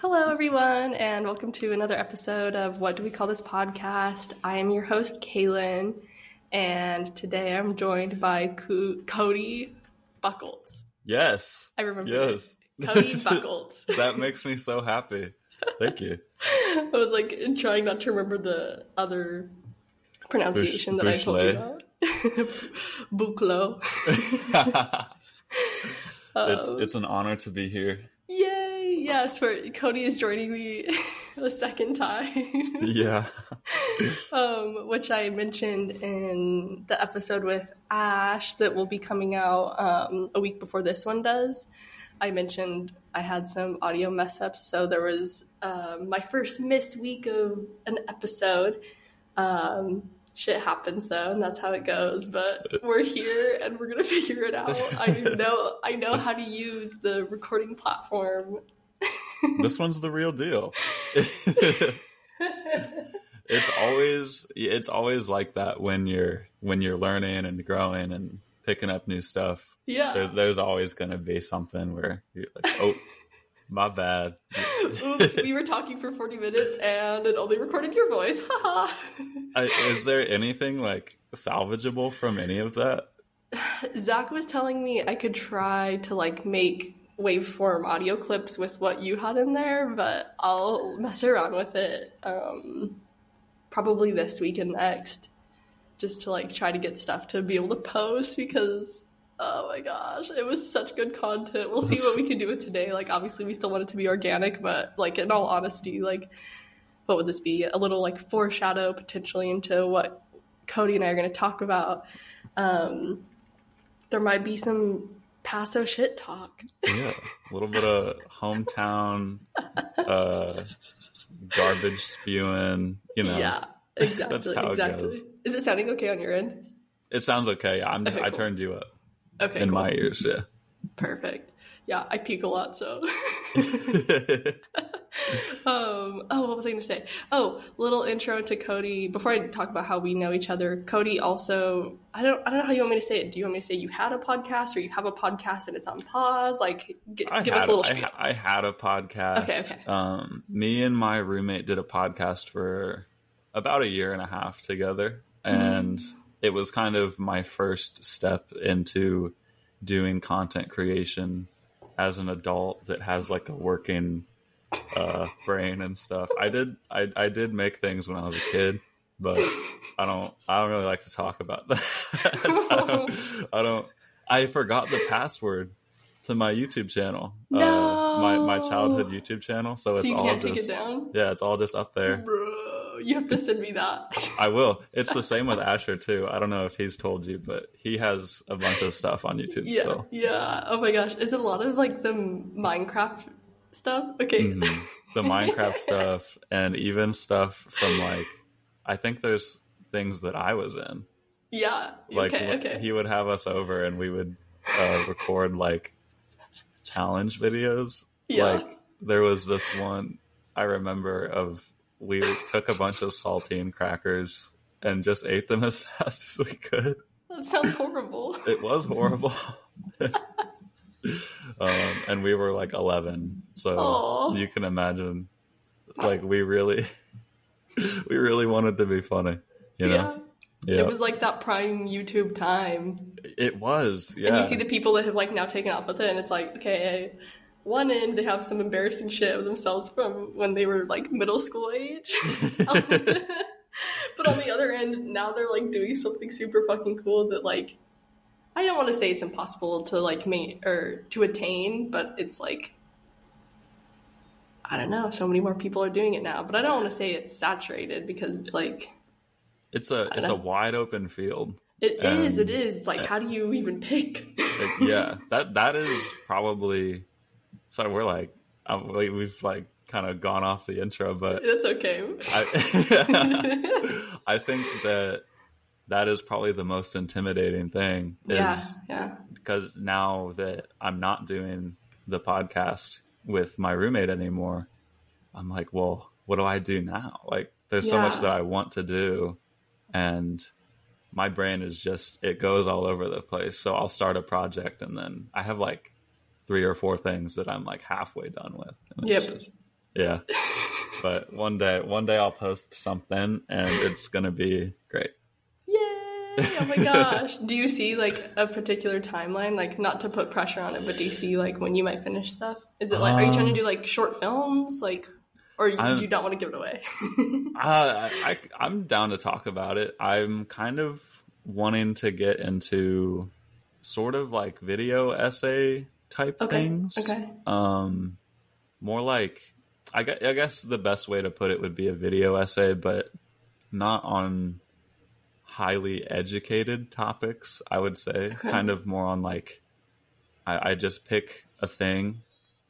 Hello, everyone, and welcome to another episode of What Do We Call This Podcast? I am your host, Kalyn, and today I'm joined by Co- Cody Buckles. Yes. I remember Yes. it. Cody Buckles. that makes me so happy. Thank you. I was like trying not to remember the other pronunciation Bush- that I told you about. Buclo. it's uh, it's an honor to be here. Yes, for Cody is joining me a second time. Yeah. um, which I mentioned in the episode with Ash that will be coming out um, a week before this one does. I mentioned I had some audio mess ups, so there was um, my first missed week of an episode. Um, shit happens though, and that's how it goes. But we're here, and we're gonna figure it out. I know, I know how to use the recording platform. This one's the real deal. it's always it's always like that when you're when you're learning and growing and picking up new stuff. Yeah. There's there's always going to be something where you're like, "Oh, my bad." Oops, we were talking for 40 minutes and it only recorded your voice. Haha. I, is there anything like salvageable from any of that? Zach was telling me I could try to like make waveform audio clips with what you had in there, but I'll mess around with it um, probably this week and next just to like try to get stuff to be able to post because oh my gosh, it was such good content. We'll see what we can do with today. Like obviously we still want it to be organic, but like in all honesty, like what would this be? A little like foreshadow potentially into what Cody and I are going to talk about. Um, there might be some Paso shit talk. Yeah, a little bit of hometown uh, garbage spewing. You know, yeah, exactly, it exactly. Is it sounding okay on your end? it sounds okay. I'm just, Okay, I cool. turned you up Okay, in cool. my ears. Yeah. perfect. Yeah, I peak a lot, so. um, oh, what was I going to say? Oh, little intro to Cody. Before I talk about how we know each other, Cody also. I don't. I don't know how you want me to say it. Do you want me to say you had a podcast, or you have a podcast and it's on pause? Like, g- give us a little I, spiel. I had a podcast. Okay, okay. Um, me and my roommate did a podcast for about a year and a half together, Mm-hmm. and it was kind of my first step into doing content creation as an adult that has like a working uh, brain and stuff. I did I, I did make things when I was a kid, but I don't I don't really like to talk about that. I, don't, I don't I forgot the password to my YouTube channel. Uh, my my childhood YouTube channel. So it's so you all can't just it down, yeah, it's all just up there. bro. You have to send me that. I will. It's the same with Asher too. I don't know if he's told you, but he has a bunch of stuff on YouTube yeah, still. yeah. Oh my gosh, is it a lot of like the Minecraft stuff? Okay. Mhm. The Minecraft stuff and even stuff from like I think there's things that I was in. Yeah. Like okay. Okay. he would have us over and we would uh, record like challenge videos. Yeah. Like there was this one I remember of we took a bunch of saltine crackers and just ate them as fast as we could. That sounds horrible. It was horrible. um, and we were like 11, so Aw. you can imagine. Like we really, we really wanted to be funny, you know. Yeah. Yeah, It was like that prime YouTube time. it was. Yeah, And you see the people that have like now taken off with it, and it's like, okay, one end they have some embarrassing shit of themselves from when they were like middle school age. but on the other end, now they're like doing something super fucking cool that like I don't want to say it's impossible to like make or to attain, but it's like I don't know, so many more people are doing it now. But I don't want to say it's saturated because it's like it's a it's a wide open field. it is, Um, it is. It's like how do you even pick? Like, yeah, that that is probably. So we're like, uh, we, we've like kind of gone off the intro, but That's okay. I, I think that that is probably the most intimidating thing. Is yeah, yeah. Because now that I'm not doing the podcast with my roommate anymore, I'm like, well, what do I do now? Like, there's so much that I want to do, and my brain is just it goes all over the place. So I'll start a project, and then I have like three or four things that I'm like halfway done with. Yep. just- Yeah. but one day, one day I'll post something and it's gonna be great. Oh my gosh. do you see like a particular timeline? Like not to put pressure on it, but do you see like when you might finish stuff? Is it like are you trying to do like short films? Like or you, you not want to give it away? Uh, I, I'm down to talk about it. I'm kind of wanting to get into sort of like video essay type Okay, things. okay. Um, more like I guess, I guess the best way to put it would be a video essay, but not on highly educated topics. I would say Okay. kind of more on like I, I just pick a thing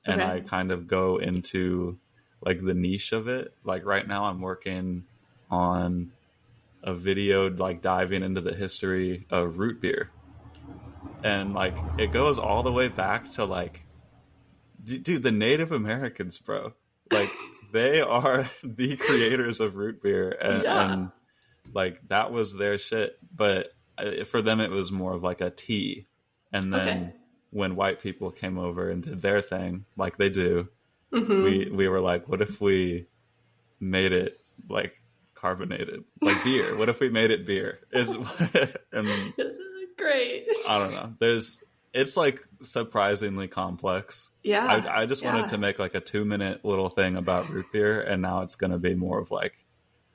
and Okay. I kind of go into like the niche of it. Like right now, I'm working on a video like diving into the history of root beer, and like it goes all the way back to like, d- dude, the Native Americans, bro. Like they are the creators of root beer, and, Yeah. and like that was their shit. But uh, for them, it was more of like a tea, and then. Okay. When white people came over and did their thing, like they do, Mhm. we we were like, what if we made it like carbonated, like beer? what if we made it beer? Is and Great. I don't know. There's it's like surprisingly complex. yeah. I, I just yeah. wanted to make like a two minute little thing about root beer, and now it's going to be more of like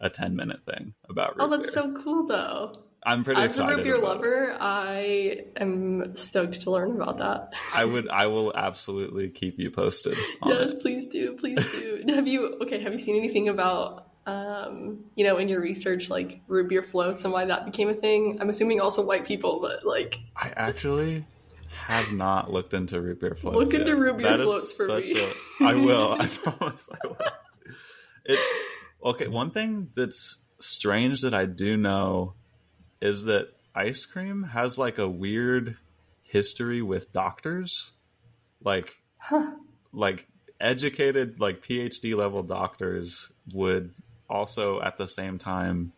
a ten minute thing about root Oh, that's beer. so cool though. I'm pretty As a root beer about it. lover, I am stoked to learn about that. I would. I will absolutely keep you posted. Yes, it. please do, please do. have you okay? Have you seen anything about um, you know, in your research, like root beer floats and why that became a thing? I'm assuming also white people, but like, I actually have not looked into root beer floats. Look into yet. root beer That floats for me. a- I will. I promise I will. It's okay. One thing that's strange that I do know is that ice cream has like a weird history with doctors, like huh? like educated like PhD level doctors would also at the same time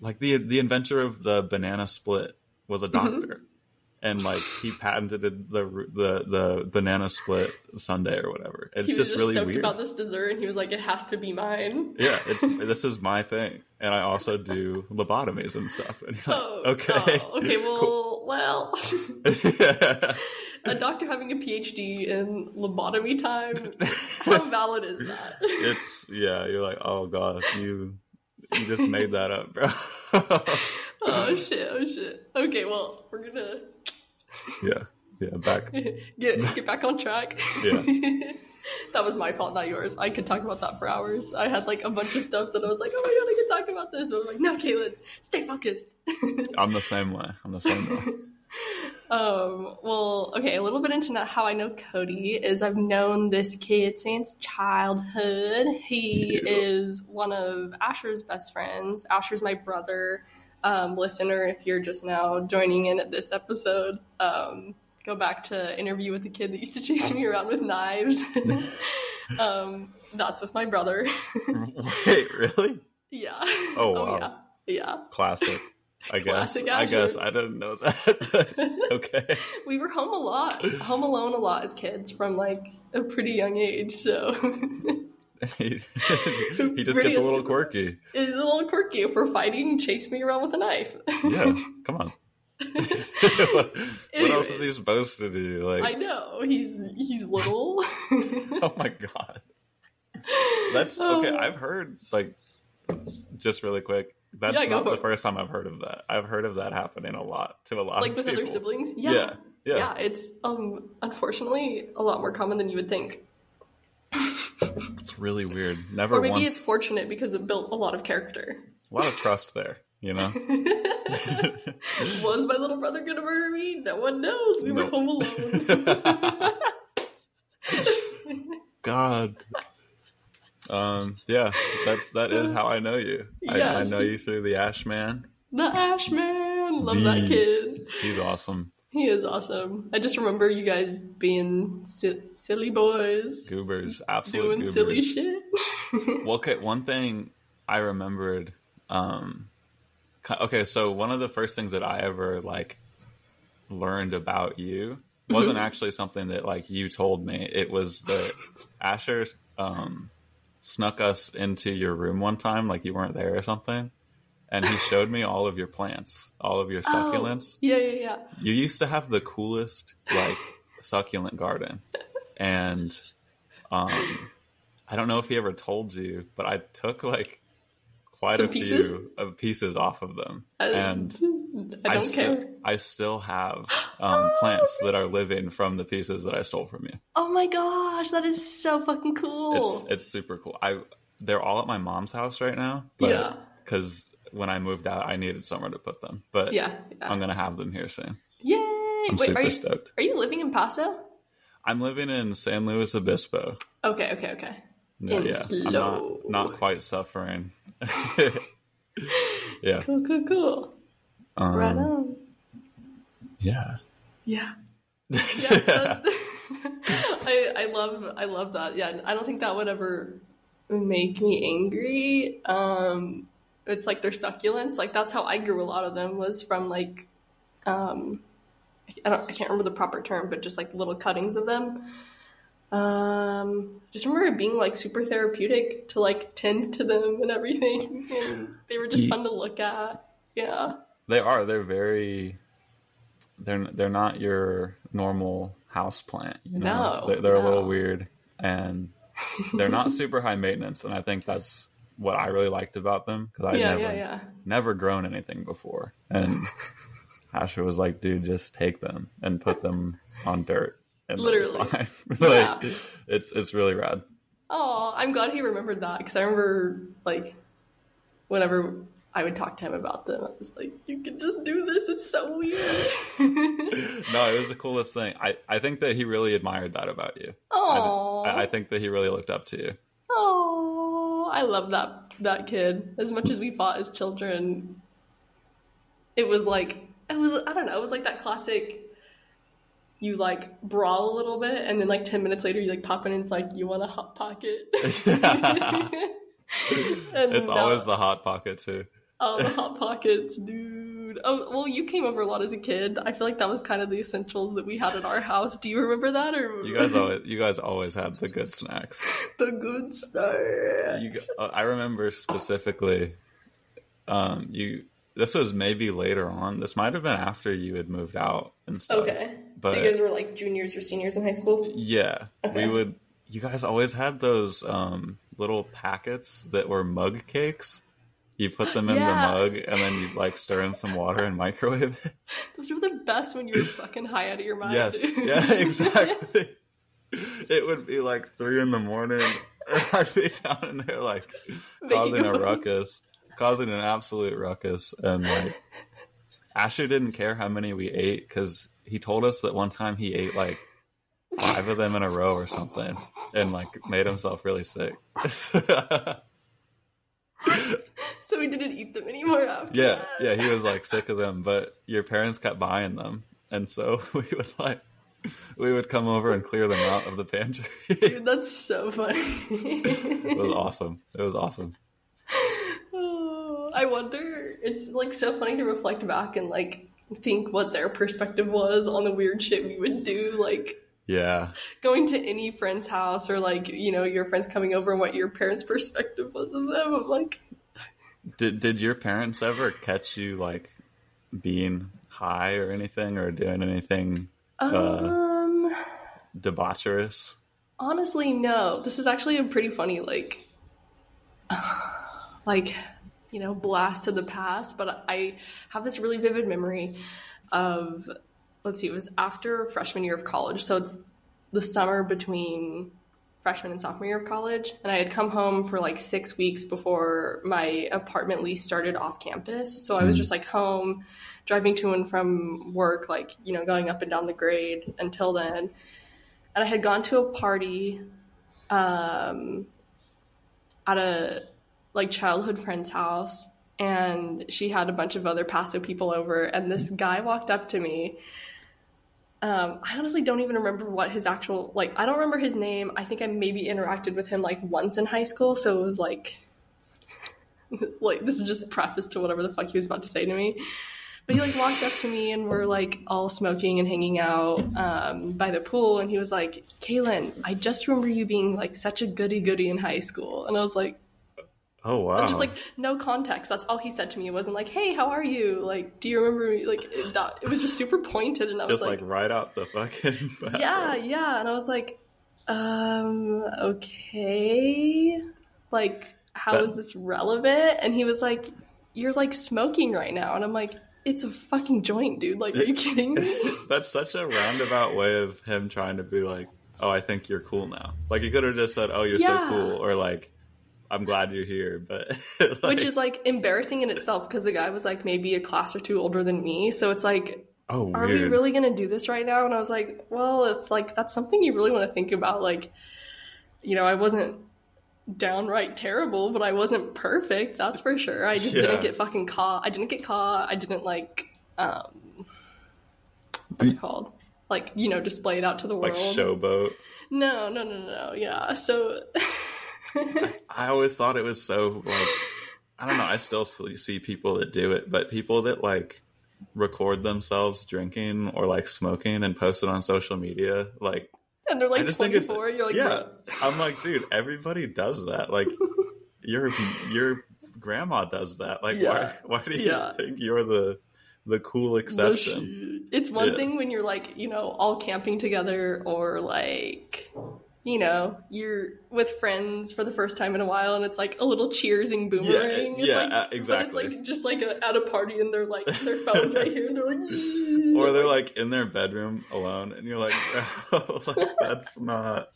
like the the inventor of the banana split was a Mm-hmm. And like he patented the the the banana split sundae or whatever it's He was just, just really stoked weird about this dessert, and he was like, "It has to be mine." yeah it's this is my thing and i also do lobotomies and stuff and like, Oh, okay oh, okay. Well, well, yeah. a doctor having a PhD in lobotomy time. How valid is that? it's yeah you're like oh god you you just made that up bro oh shit! Oh shit! Okay, well, we're gonna yeah yeah back get get back on track. Yeah. that was my fault, not yours. I could talk about that for hours. I had like a bunch of stuff that I was like, oh my god, I could talk about this, but I'm like, no, Kalyn, stay focused. i'm the same way i'm the same way Um, well, okay, a little bit into how I know Cody is I've known this kid since childhood. He Yeah. is one of Asher's best friends. Asher's my brother. Um, listener, if you're just now joining in at this episode, um, go back to interview with the kid that used to chase me around with knives. um, that's with my brother. wait really yeah. Oh, wow. yeah. Yeah. classic i guess i guess i didn't know that okay We were home a lot, home alone a lot as kids from like a pretty young age. So he, he just gets a little quirky it's a little quirky. If we're fighting, chase me around with a knife. yeah come on what else is he supposed to do like I know he's he's little. oh my god that's okay Oh. i've heard like just really quick that's Yeah, not the it. first time i've heard of that i've heard of that happening a lot to a lot of like with people. other siblings. yeah Yeah. yeah, yeah, It's um unfortunately a lot more common than you would think. Really weird never Or maybe once it's fortunate because it built a lot of character. a lot of trust there you know Was my little brother gonna murder me? No one knows. We were home alone. God. Um. Yeah. That's that is how I know you. I, I know you through the Ash Man. the Ash Man, love that kid. He's awesome. He is awesome. I just remember you guys being si- silly boys, Goobers. Absolute doing goobers. silly shit. Well, okay. One thing I remembered. Um. Okay. So one of the first things that I ever like learned about you wasn't Mm-hmm. actually something that like you told me. It was that Asher um snuck us into your room one time, like you weren't there or something, and he showed me all of your plants, all of your succulents. Oh, yeah, yeah, yeah. You used to have the coolest like succulent garden, and um, I don't know if he ever told you, but I took like quite Some a pieces? few of pieces off of them, I, and I don't still, care. I still have um, plants that are living from the pieces that I stole from you. Oh my gosh, that is so fucking cool. It's it's super cool. I they're all at my mom's house right now. But, Yeah. Because when I moved out, I needed somewhere to put them. But yeah, yeah. I'm gonna have them here soon. Yay! I'm Wait, super are you, stoked. are you living in Paso? I'm living in San Luis Obispo. Okay, okay, okay. No, In yeah, slow. I'm not not quite suffering. yeah. Cool, cool, cool. Um, right on. Yeah. Yeah. Yeah. that- I I love I love that. Yeah, I don't think that would ever make me angry. Um it's like their succulents. Like that's how I grew a lot of them was from like um I don't I can't remember the proper term, but just like little cuttings of them. Um just remember it being like super therapeutic to like tend to them and everything. And they were just fun to look at. Yeah. They are. They're very. They're they're not your normal house plant. You know? No, they're, they're a little weird, and they're not super high maintenance. And I think that's what I really liked about them because I yeah, never yeah, yeah. never grown anything before. And Asher was like, "Dude, just take them and put them on dirt." And Literally. fine." Yeah. like, it's it's really rad. Oh, I'm glad he remembered that because I remember like whenever I would talk to him about them, I was like, "You can just do this. It's so weird." No, it was the coolest thing. I, I think that he really admired that about you. Oh, I, I think that he really looked up to you. I love that that kid. As much as we fought as children, it was like it was. I don't know. It was like that classic. You like brawl a little bit, and then like ten minutes later, you like pop in and it's like, "You want a hot pocket?" And It's always the hot pocket too. Oh, the hot pockets, dude. Oh, well, you came over a lot as a kid. I feel like that was kind of the essentials that we had at our house. Do you remember that, or You guys always you guys always had the good snacks. the good stuff? You, uh, I remember specifically. Um, you this was maybe later on. This might have been after you had moved out and stuff. Okay, But so you guys were like juniors or seniors in high school. yeah, Okay. we would. You guys always had those um, little packets that were mug cakes. You put them in Yeah. the mug and then you like stir in some water and microwave it. Those were the best when you were fucking high out of your mind. Yes. Yeah, exactly. it would be like three in the morning. I'd be down in there like Making causing a a- ruckus, causing an absolute ruckus. And like, Asher didn't care how many we ate because he told us that one time he ate like five of them in a row or something and like made himself really sick. So we didn't eat them anymore after. yeah, that. yeah, he was like sick of them, but your parents kept buying them. And so we would like, we would come over and clear them out of the pantry. Dude, that's so funny. It was awesome. It was awesome. Oh, I wonder. It's like so funny to reflect back and like think what their perspective was on the weird shit we would do, like Yeah. going to any friend's house or like you know your friends coming over and what your parents' perspective was of them. I'm like, Did did your parents ever catch you like being high or anything or doing anything um, debaucherous? honestly, no. This is actually a pretty funny like, like you know, blast to the past. But I have this really vivid memory of let's see, it was after freshman year of college, so it's the summer between freshman and sophomore year of college, and I had come home for like six weeks before my apartment lease started off campus. So I was just like home, driving to and from work, like you know, going up and down the grade until then. And I had gone to a party um, at a like childhood friend's house, and she had a bunch of other Paso people over, and this guy walked up to me. Um, I honestly don't even remember what his actual like. I don't remember his name. I think I maybe interacted with him like once in high school, so it was like, like this is just a preface to whatever the fuck he was about to say to me. But he like walked up to me and we're like all smoking and hanging out um, by the pool, and he was like, "Kalyn, I just remember you being like such a goody goody in high school," and I was like, Oh wow. just like no context. That's all he said to me. It wasn't like, "Hey, how are you?" Like, do you remember me? Like that. It was just super pointed, and I just was like, like, right out the fucking. "Yeah, yeah," and I was like, "Um, okay, like." How That- is this relevant? And he was like, You're like smoking right now. And I'm like, It's a fucking joint, dude. Like, are you kidding me? That's such a roundabout way of him trying to be like, "Oh, I think you're cool now." Like he could have just said, "Oh, you're Yeah. so cool," or like, "I'm glad you're here." But like, Which is like embarrassing in itself because the guy was like maybe a class or two older than me. So it's like, oh, are weird. we really going to do this right now? And I was like, well, it's like that's something you really want to think about. Like, you know, I wasn't downright terrible, but I wasn't perfect. That's for sure. I just Yeah. didn't get fucking caught. I didn't get caught. I didn't like, um, what's it called? Like, you know, display it out to the world. like showboat? No, no, no, no. Yeah. So, I always thought it was so like I don't know. I still see people that do it, but people that like record themselves drinking or like smoking and post it on social media, like and they're like it's 24. You're like, yeah. I'm like, dude, everybody does that. Like your your grandma does that. Like Yeah. why why do you Yeah. think you're the the cool exception? It's one Yeah. thing when you're like, you know, all camping together or like, you know, you're with friends for the first time in a while and it's like a little cheersing boomerang. it's yeah, like, uh, But it's like just like a, at a party and they're like, their phone's right here and they're like, or they're like in their bedroom alone and you're like, bro, like that's not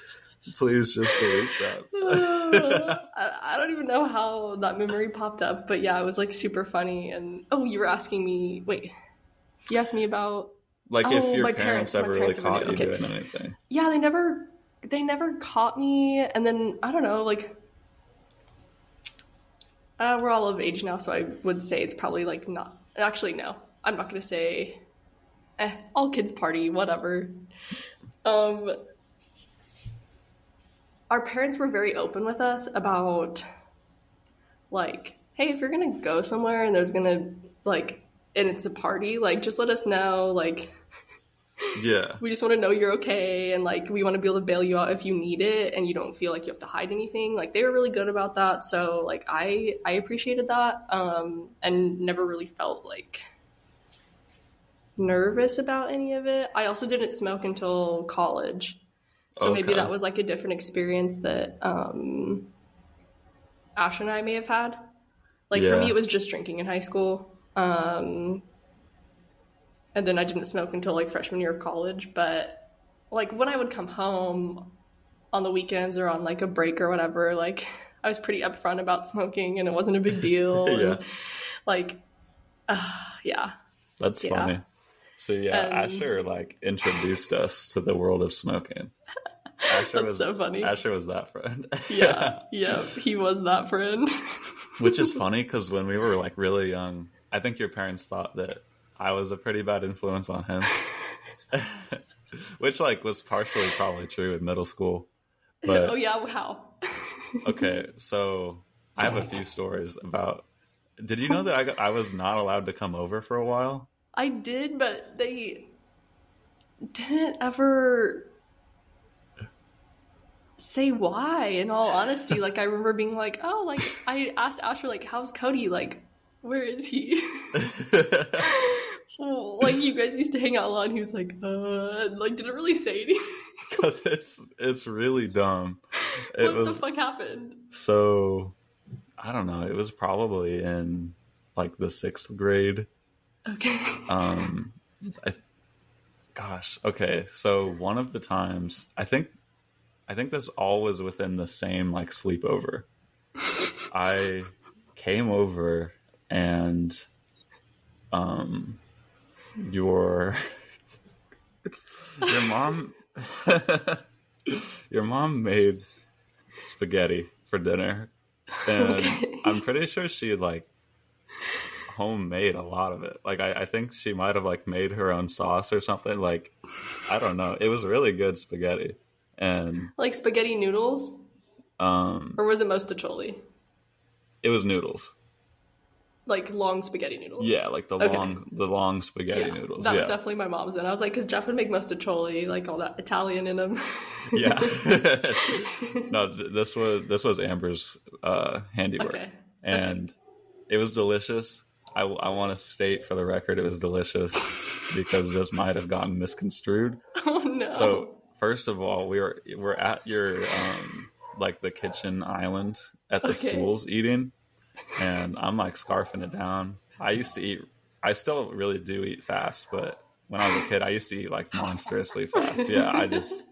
please just delete that. I, I don't even know how that memory popped up, but yeah, it was like super funny. And oh, you were asking me, wait, you asked me about Like Oh, if your my parents, parents- ever parents really ever caught knew. you Okay. doing anything. yeah they never they never caught me and then i don't know like uh, we're all of age now so i would say it's probably like not actually no i'm not gonna say eh, all kids party whatever. Um our parents were very open with us about like hey if you're gonna go somewhere and there's gonna like and it's a party like just let us know like Yeah. we just want to know you're okay and like we want to be able to bail you out if you need it and you don't feel like you have to hide anything. Like they were really good about that so like i i appreciated that um and never really felt like nervous about any of it. I also didn't smoke until college. So maybe that was like a different experience that um ash and i may have had. Like for me it was just drinking in high school. Um and then I didn't smoke until like freshman year of college. But like when I would come home on the weekends or on like a break or whatever, like I was pretty upfront about smoking and it wasn't a big deal. Yeah. And like, uh, yeah, That's Yeah. funny. So yeah, Um, Asher like introduced us to the world of smoking. Asher that's was so funny. Asher was that friend. Yeah, yeah, he was that friend. Which is funny because when we were like really young, I think your parents thought that I was a pretty bad influence on him. Which like was partially probably true in middle school. Oh, but oh yeah, how? okay, so I have a few stories about. Did you know that I got, I was not allowed to come over for a while? I did, but they didn't ever say why. In all honesty, like I remember being like, "Oh, like I asked Asher, like, how's Cody? Like, where is he?" Like you guys used to hang out a lot, and he was like, "Uh," like didn't really say anything. Because it's it's really dumb. It what was the fuck happened? so I don't know. It was probably in like the sixth grade. Okay. Um, I, gosh, okay. So one of the times, I think, I think this all was within the same like sleepover. I came over and, um, your your mom your mom made spaghetti for dinner, and Okay. I'm pretty sure she like homemade a lot of it. Like I, I think she might have like made her own sauce or something. Like I don't know. It was really good spaghetti, and Like spaghetti noodles, um, or was it mostaccioli? it was noodles. Like long spaghetti noodles. Yeah, like the Okay. long the long spaghetti Yeah, noodles. That yeah. was definitely my mom's, and I was like, because Jeff would make mostaccioli, like all that Italian in them. yeah. no, th- this was this was Amber's uh, handiwork, Okay. and it was delicious. I, want to state for the record, it was delicious because this might have gotten misconstrued. oh no. So first of all, we were we're at your um, like the kitchen island at the Okay. schools eating, and I'm like scarfing it down. I used to eat. I still really do eat fast, but when I was a kid, I used to eat like monstrously fast. Yeah, I just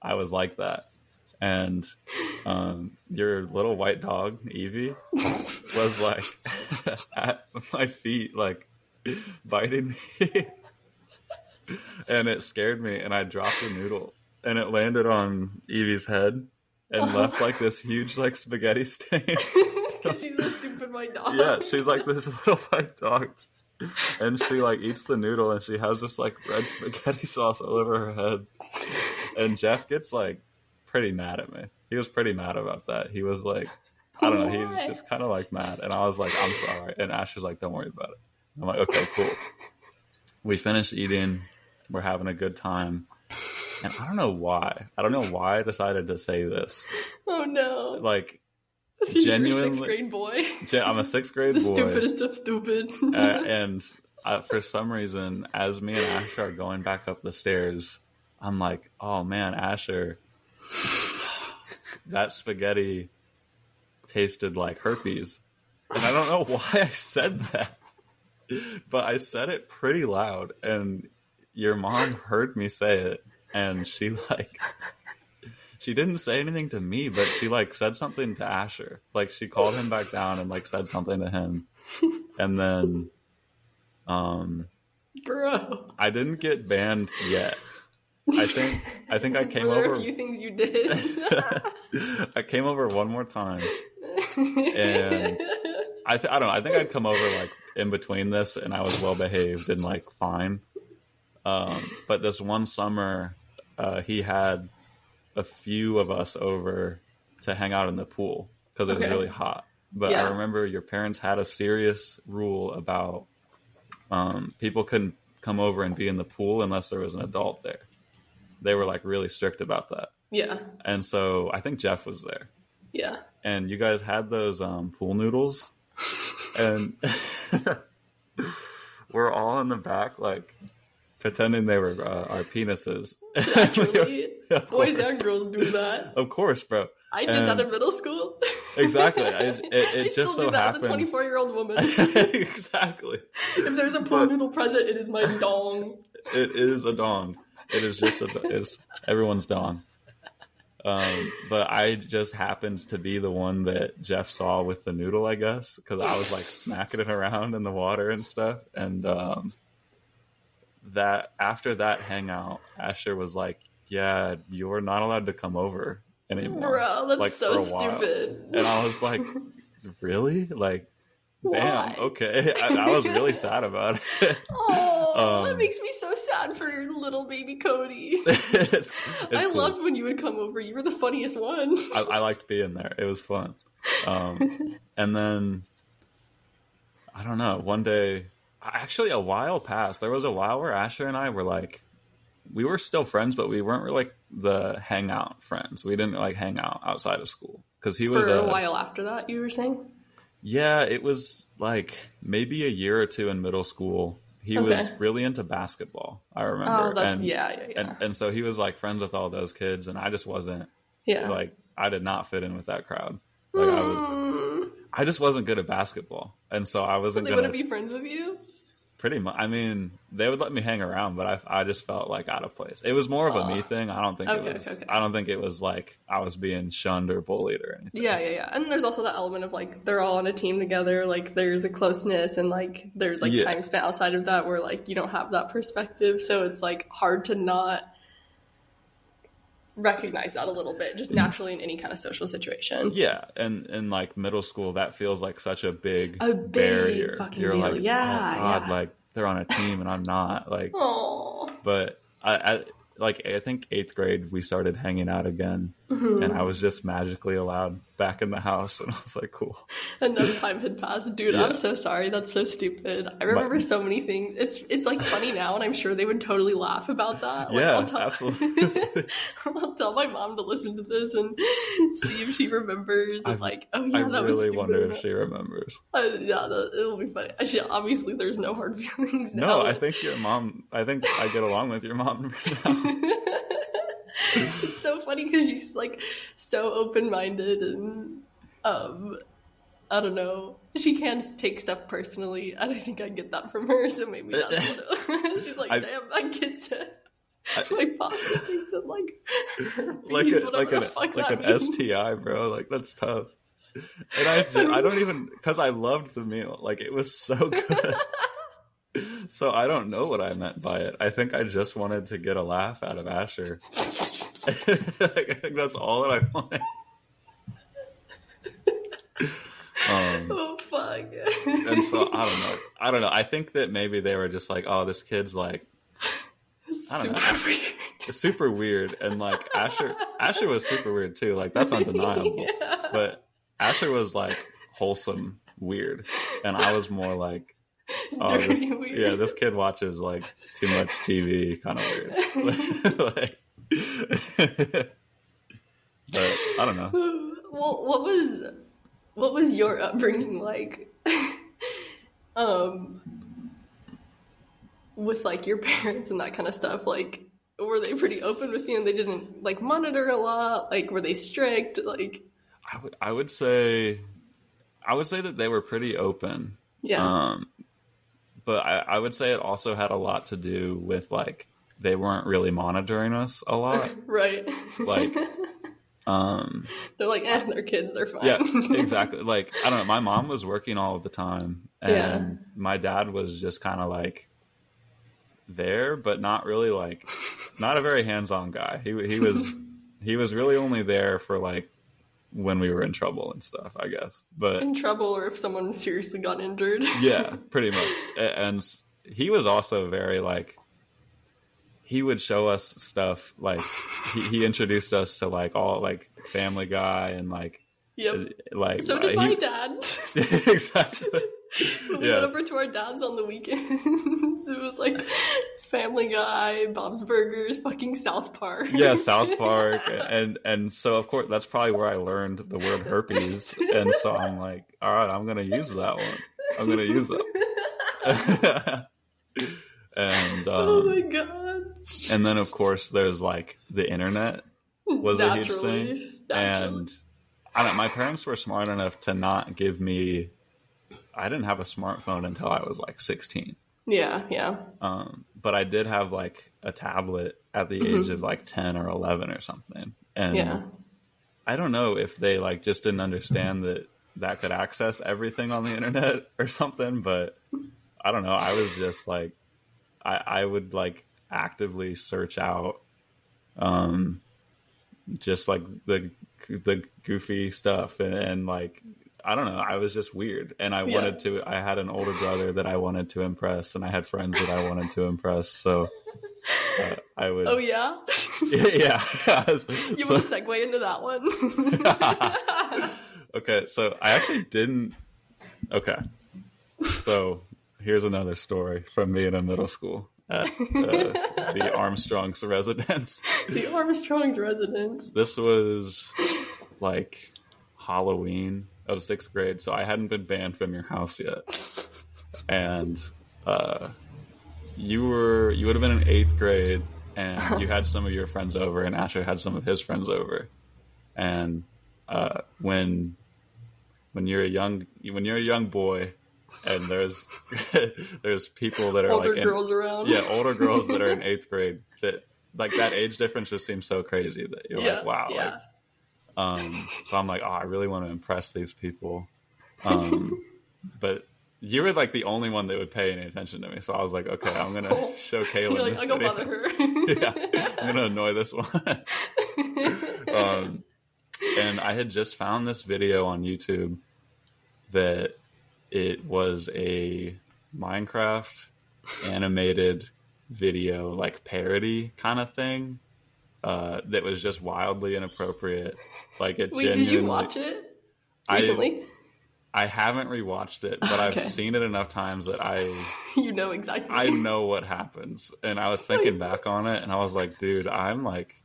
I was like that. And um, your little white dog Evie was like at my feet, like biting me, and it scared me. And I dropped a noodle, and it landed on Evie's head and left like this huge like spaghetti stain. Because she's a stupid white dog. yeah, she's like this little white dog. And she like eats the noodle and she has this like red spaghetti sauce all over her head. And Jeff gets like pretty mad at me. He was pretty mad about that. He was like, I don't know, he was just kind of like mad. And I was like, I'm sorry. And Ash was like, don't worry about it. I'm like, okay, cool. We finished eating. We're having a good time. And I don't know why. I don't know why I decided to say this. Oh no. Like, So you're a genuinely- sixth grade boy. I'm a sixth grade the boy. stupidest of stupid. uh, and uh, for some reason, as me and Asher are going back up the stairs, I'm like, "Oh man, Asher, that spaghetti tasted like herpes," and I don't know why I said that, but I said it pretty loud, and your mom heard me say it, and she like. She didn't say anything to me, but she like said something to Asher. Like she called him back down and like said something to him. And then um Bro. I didn't get banned yet. I think I think I came Were there over a few things you did? I came over one more time. And- I th- I don't know. I think I'd come over like in between this and I was well behaved and like fine. Um but this one summer uh he had a few of us over to hang out in the pool because it was really hot. But Yeah. I remember your parents had a serious rule about um, people couldn't come over and be in the pool unless there was an adult there. They were like really strict about that. yeah. And so I think Jeff was there. Yeah. And you guys had those um, pool noodles. And we're all in the back, like pretending they were uh, our penises. Boys and girls do that. Of course, bro. I did that in middle school. Exactly. I- it- it I just still so happens- as a 24 year old woman. exactly. if there's a pool noodle present, it is my dong. It is a dong. It is just a. It's everyone's dong. Um, but I just happened to be the one that Jeff saw with the noodle, I guess, because I was like smacking it around in the water and stuff. And um, that after that hangout, Asher was like, "Yeah, you're not allowed to come over anymore." Bro, that's like, so stupid. And I was like, "Really? Like, damn, Why? okay." I, I was really sad about it. Oh, that Um, makes me so sad for your little baby Cody. It's- it's I cool. loved when you would come over. You were the funniest one. I, I liked being there. It was fun. Um, and then I don't know. One day, actually, a while past. There was a while where Asher and I were like, we were still friends, but we weren't really like the hangout friends. We didn't like hang out outside of school because he was for a uh, while after that, you were saying? Yeah, it was like maybe a year or two in middle school. He was really into basketball. I remember, Oh, that, and yeah, yeah, yeah. and and so he was like friends with all those kids, and I just wasn't yeah. like I did not fit in with that crowd. Like I was, Mm, I just wasn't good at basketball, and so I wasn't they gonna wouldn't be friends with you? pretty much. I mean, they would let me hang around, but I I just felt like out of place. It was more of a me thing. I don't think Okay, it was. okay. I don't think it was like I was being shunned or bullied or anything. Yeah, yeah, yeah. And there's also that element of like they're all on a team together, like there's a closeness and like there's like Yeah. time spent outside of that where like you don't have that perspective. So it's like hard to not recognize that a little bit just mm-hmm. naturally in any kind of social situation. Yeah, and in like middle school, that feels like such a big A big barrier. fucking You're deal. like, Yeah, oh god, yeah. like they're on a team and I'm not. Like, Oh. but I, I like I think eighth grade we started hanging out again, Mm-hmm. and I was just magically allowed back in the house, and I was like, cool. Enough time had passed, dude. Yeah. I'm so sorry. That's so stupid. I remember so many things. It's it's like funny now, and I'm sure they would totally laugh about that. Like, Yeah, I'll tell, absolutely. I'll tell my mom to listen to this and see if she remembers. And I- like, oh yeah, I that was really stupid. wonder if she remembers. Uh, yeah, that, it'll be funny. Actually, obviously, there's no hard feelings now. No, I think your mom. I think I get along with your mom now. it's so funny because she's like so open-minded and um i don't know she can't take stuff personally and i think i get that from her so maybe that's what it, she's like I- damn that kid said I- like pasta that like like a, like an like an means. STI, bro. Like that's tough. And I I don't even because I loved the meal. Like it was so good. So I don't know what I meant by it. I think I just wanted to get a laugh out of Asher. like, I think that's all that I wanted. Um, oh fuck and so I don't know. I don't know. I think that maybe they were just like, oh, this kid's like I don't know. super weird super weird, and like Asher, Asher was super weird too. Like that's undeniable. yeah. But Asher was like wholesome weird, and I was more like, oh, this, yeah, this kid watches like too much TV, kind of weird. like, but I don't know. well what was what was your upbringing like um with like your parents and that kind of stuff like were they pretty open with you and they didn't like monitor a lot like were they strict like I would I would say I would say that they were pretty open. yeah Um, but I, I would say it also had a lot to do with like they weren't really monitoring us a lot. right Like, um, they're like eh they're kids they're fine yeah, exactly. Like I don't know. My mom was working all of the time, and Yeah. my dad was just kind of like there, but not really like not a very hands-on guy. He he was he was really only there for like when we were in trouble and stuff, I guess. But in trouble or if someone seriously got injured yeah, pretty much. And he was also very like he would show us stuff like he, he introduced us to like all like Family Guy and like yep like so uh, did he- my dad exactly. we Yeah. went over to our dad's on the weekends it was like family guy bob's burgers fucking south park Yeah, South Park, and and so of course that's probably where I learned the word herpes, and so I'm like, all right, I'm gonna use that one. I'm gonna use that. and oh my um, god and then of course there's like the internet was a huge thing, Naturally. and I don't. My parents were smart enough to not give me. I didn't have a smartphone until I was like 16. yeah yeah Um, but I did have like a tablet at the age of like 10 or 11 or something. And yeah I don't know if they like just didn't understand that that could access everything on the internet or something, but I don't know. I was just like, I, I would like actively search out, um, just like the, the goofy stuff and, and like, I don't know. I was just weird, and I Yeah. wanted to. I had an older brother that I wanted to impress, and I had friends that I wanted to impress. So uh, I would. oh yeah yeah. you So- want to segue into that one okay, so I actually didn't. Okay, so here's another story from me in a middle school at uh, the Armstrong's residence. the armstrong's residence This was like Halloween of sixth grade, so I hadn't been banned from your house yet, and uh, you were you would have been in eighth grade, and you had some of your friends over, and Asher had some of his friends over, and uh, when when you're a young when you're a young boy, and there's there's people that are older like in- girls around. Yeah, older girls that are in eighth grade that like that age difference just seems so crazy that you're yeah like, wow. yeah. Like, um, so I'm like, oh, I really want to impress these people. Um, but you were like the only one that would pay any attention to me. So I was like, okay, I'm gonna Oh. show Kalyn. you're like this i'll go bother her yeah, I'm gonna annoy this one. um, and I had just found this video on YouTube that it was a Minecraft animated video, like parody kind of thing. Uh, that was just wildly inappropriate. Like it. Wait, did you watch it recently? I, I haven't rewatched it, but Okay. I've seen it enough times that I you know exactly. I know what happens. And I was thinking back on it, and I was like, dude, I'm like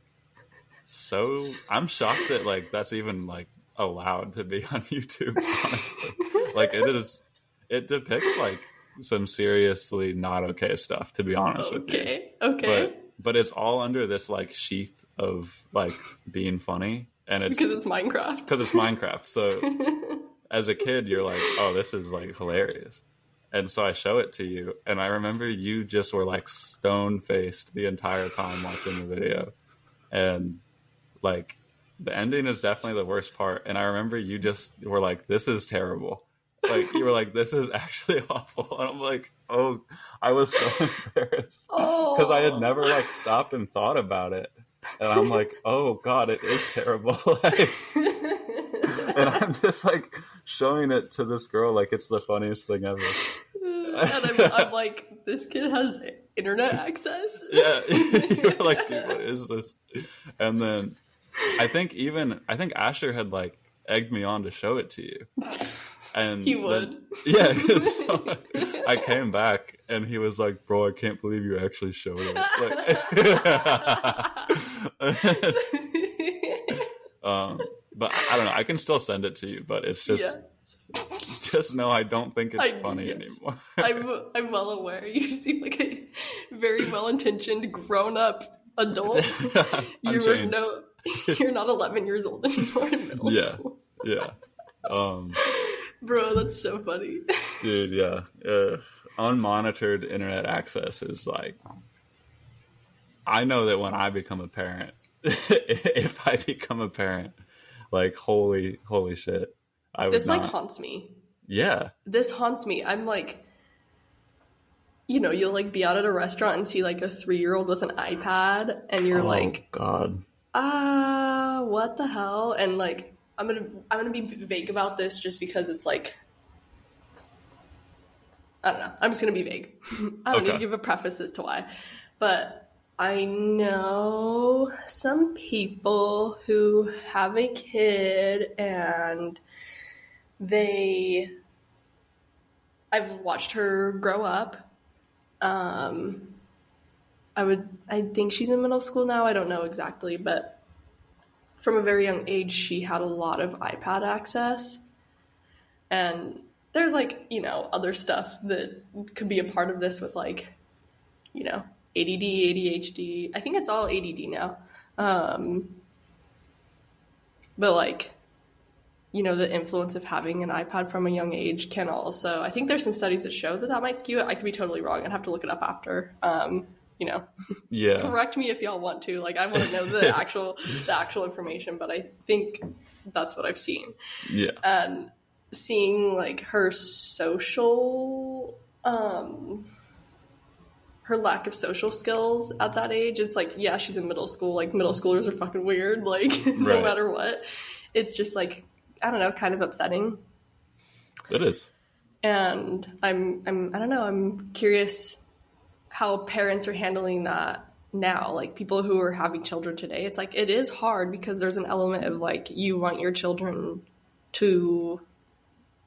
so I'm shocked that like that's even like allowed to be on YouTube. Honestly, like it is. It depicts like some seriously not okay stuff. To be honest with you, okay. Okay. But it's all under this like sheath of like being funny, and it's because it's Minecraft. because it's Minecraft. So as a kid, you're like, oh, this is like hilarious. And so I show it to you, and I remember you just were like stone faced the entire time watching the video. And like the ending is definitely the worst part. And I remember you just were like, this is terrible. Like you were like, this is actually awful. And I'm like, oh, I was so embarrassed Oh, because I had never like stopped and thought about it. And I'm like, oh god, it is terrible. Like, and I'm just like showing it to this girl like it's the funniest thing ever. and I'm, I'm like, this kid has internet access. Yeah, you're like, dude, what is this? And then I think even I think Asher had like egged me on to show it to you, and He then- would. yeah. 'cause so I came back and he was like, "Bro, I can't believe you actually showed it." Like, um, but I don't know. I can still send it to you, but it's just yeah, just know I don't think it's I- funny yes. anymore. I'm I'm well aware. You seem like a very well intentioned grown up adult. You're no, you're not 11 years old anymore in middle Yeah. school. yeah. Um, Bro, that's so funny. dude, yeah. Uh, unmonitored internet access is like. I know that when I become a parent, if I become a parent, like holy, holy shit, I would This not. like haunts me. yeah, This haunts me. I'm like, you know, you'll like be out at a restaurant and see like a three year old with an iPad, and you're oh, like, God, ah, what the hell? And like, I'm gonna I'm gonna be vague about this just because it's like, I don't know. I'm just gonna be vague. I don't need to give a preface as to why, but I know some people who have a kid and they. I've watched her grow up. Um, I would. I think she's in middle school now. I don't know exactly, but from a very young age, she had a lot of iPad access. And there's like, you know, other stuff that could be a part of this with like, you know, ADD, ADHD. I think it's all ADD now. Um, but like, you know, the influence of having an iPad from a young age can also, I think there's some studies that show that that might skew it. I could be totally wrong. I'd have to look it up after. Um, you know, yeah, correct me if y'all want to. Like, I want to know the actual the actual information, but I think that's what I've seen. yeah, And seeing like her social, um, her lack of social skills at that age, it's like, yeah, she's in middle school. Like, middle schoolers are fucking weird. Like, no matter what, it's just like I don't know, kind of upsetting. it is. And I'm I'm I don't know. I'm curious how parents are handling that now like people who are having children today it's like it is hard because there's an element of like you want your children to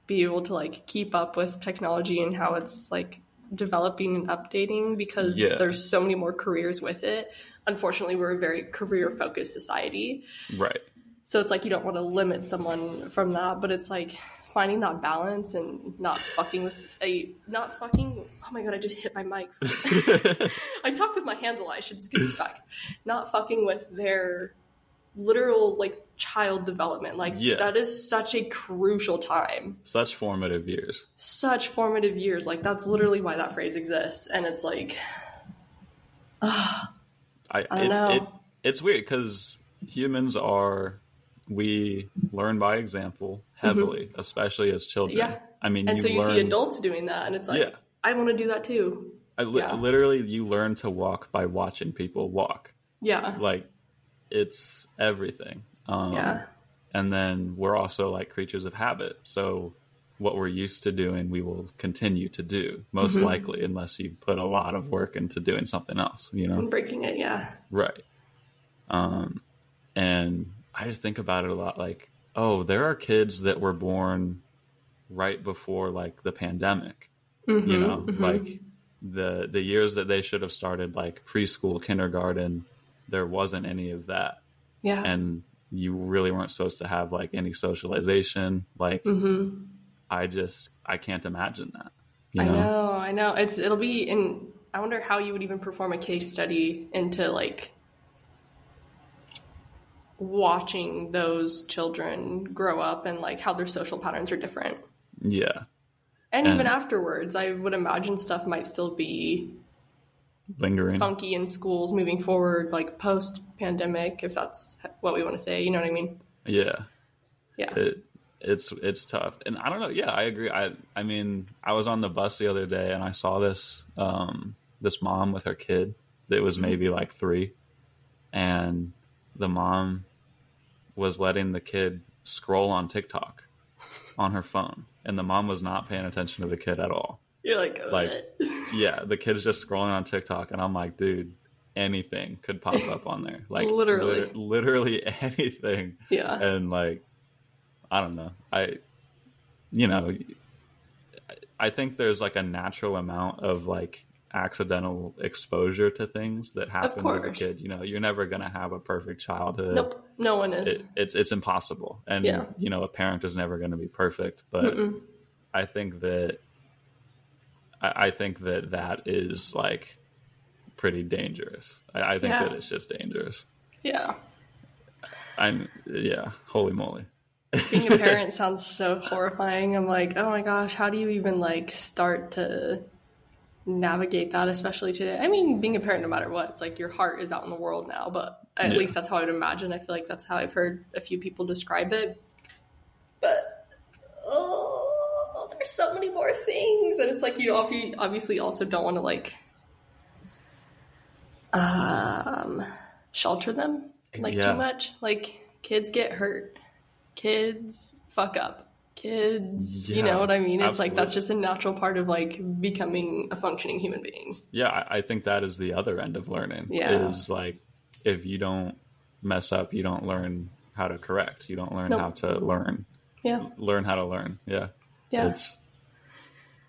be able to like keep up with technology and how it's like developing and updating because Yeah. there's so many more careers with it unfortunately we're a very career focused society Right. so it's like you don't want to limit someone from that, but it's like finding that balance and not fucking with a not fucking. Oh my god! I just hit my mic. I talk with my hands a lot. I should scoot this back. Not fucking with their literal like child development. Like Yeah. that is such a crucial time. Such formative years. Such formative years. Like that's literally why that phrase exists. And it's like I, I don't it, know. It, it's weird because humans are we learn by example heavily, especially as children. Mm-hmm. Yeah. I mean, and so you learn, see adults doing that and it's like Yeah. I want to do that too. I li- yeah. literally you learn to walk by watching people walk. Yeah. Like it's everything. Um, Yeah. And then we're also like creatures of habit. So what we're used to doing, we will continue to do, most Mm-hmm. likely, unless you put a lot of work into doing something else, you know? And breaking it, yeah. Right. Um, and I just think about it a lot like, oh, there are kids that were born right before like the pandemic, Mm-hmm, you know, like the the years that they should have started like preschool, kindergarten, there wasn't any of that. yeah. And you really weren't supposed to have like any socialization. Like mm-hmm. I just I can't imagine that. You I know? know, I know. It's it'll be in. I wonder how you would even perform a case study into like watching those children grow up and like how their social patterns are different. Yeah. And And- even afterwards, I would imagine stuff might still be Lingering. funky in schools moving forward, like post pandemic, if that's what we want to say. You know what I mean? Yeah. Yeah. it it's it's tough and i don't know yeah i agree i i mean i was on the bus the other day and i saw this um this mom with her kid that was maybe like three and the mom was letting the kid scroll on tiktok on her phone and the mom was not paying attention to the kid at all. You're like, oh, Like- yeah the kid's just scrolling on tiktok and i'm like dude anything could pop up on there. Like Literally. lit- literally anything. Yeah. and like i don't know. I you know i think there's like a natural amount of like accidental exposure to things that happens as a kid you know you're never going to have a perfect childhood Nope. No one is. it, it's it's impossible and Yeah. you know a parent is never going to be perfect but Mm-mm. i think that I, I think that that is like pretty dangerous i, I think Yeah. that it's just dangerous Yeah. i'm yeah holy moly being a parent sounds so horrifying. I'm like, oh my gosh, how do you even like start to navigate that, especially today? I mean, being a parent, no matter what, it's like your heart is out in the world now, but at Yeah. least that's how I'd imagine. I feel like that's how I've heard a few people describe it. But oh, there's so many more things, and it's like you obvi- obviously also don't want to like um shelter them like Yeah. too much. Like kids get hurt kids fuck up kids you know what i mean? It's like that's just a natural part of like becoming a functioning human being. Yeah I, I think that is the other end of learning Yeah. is like if you don't mess up you don't learn how to correct. You don't learn Nope. how to learn. Yeah. Learn how to learn yeah. Yeah. It's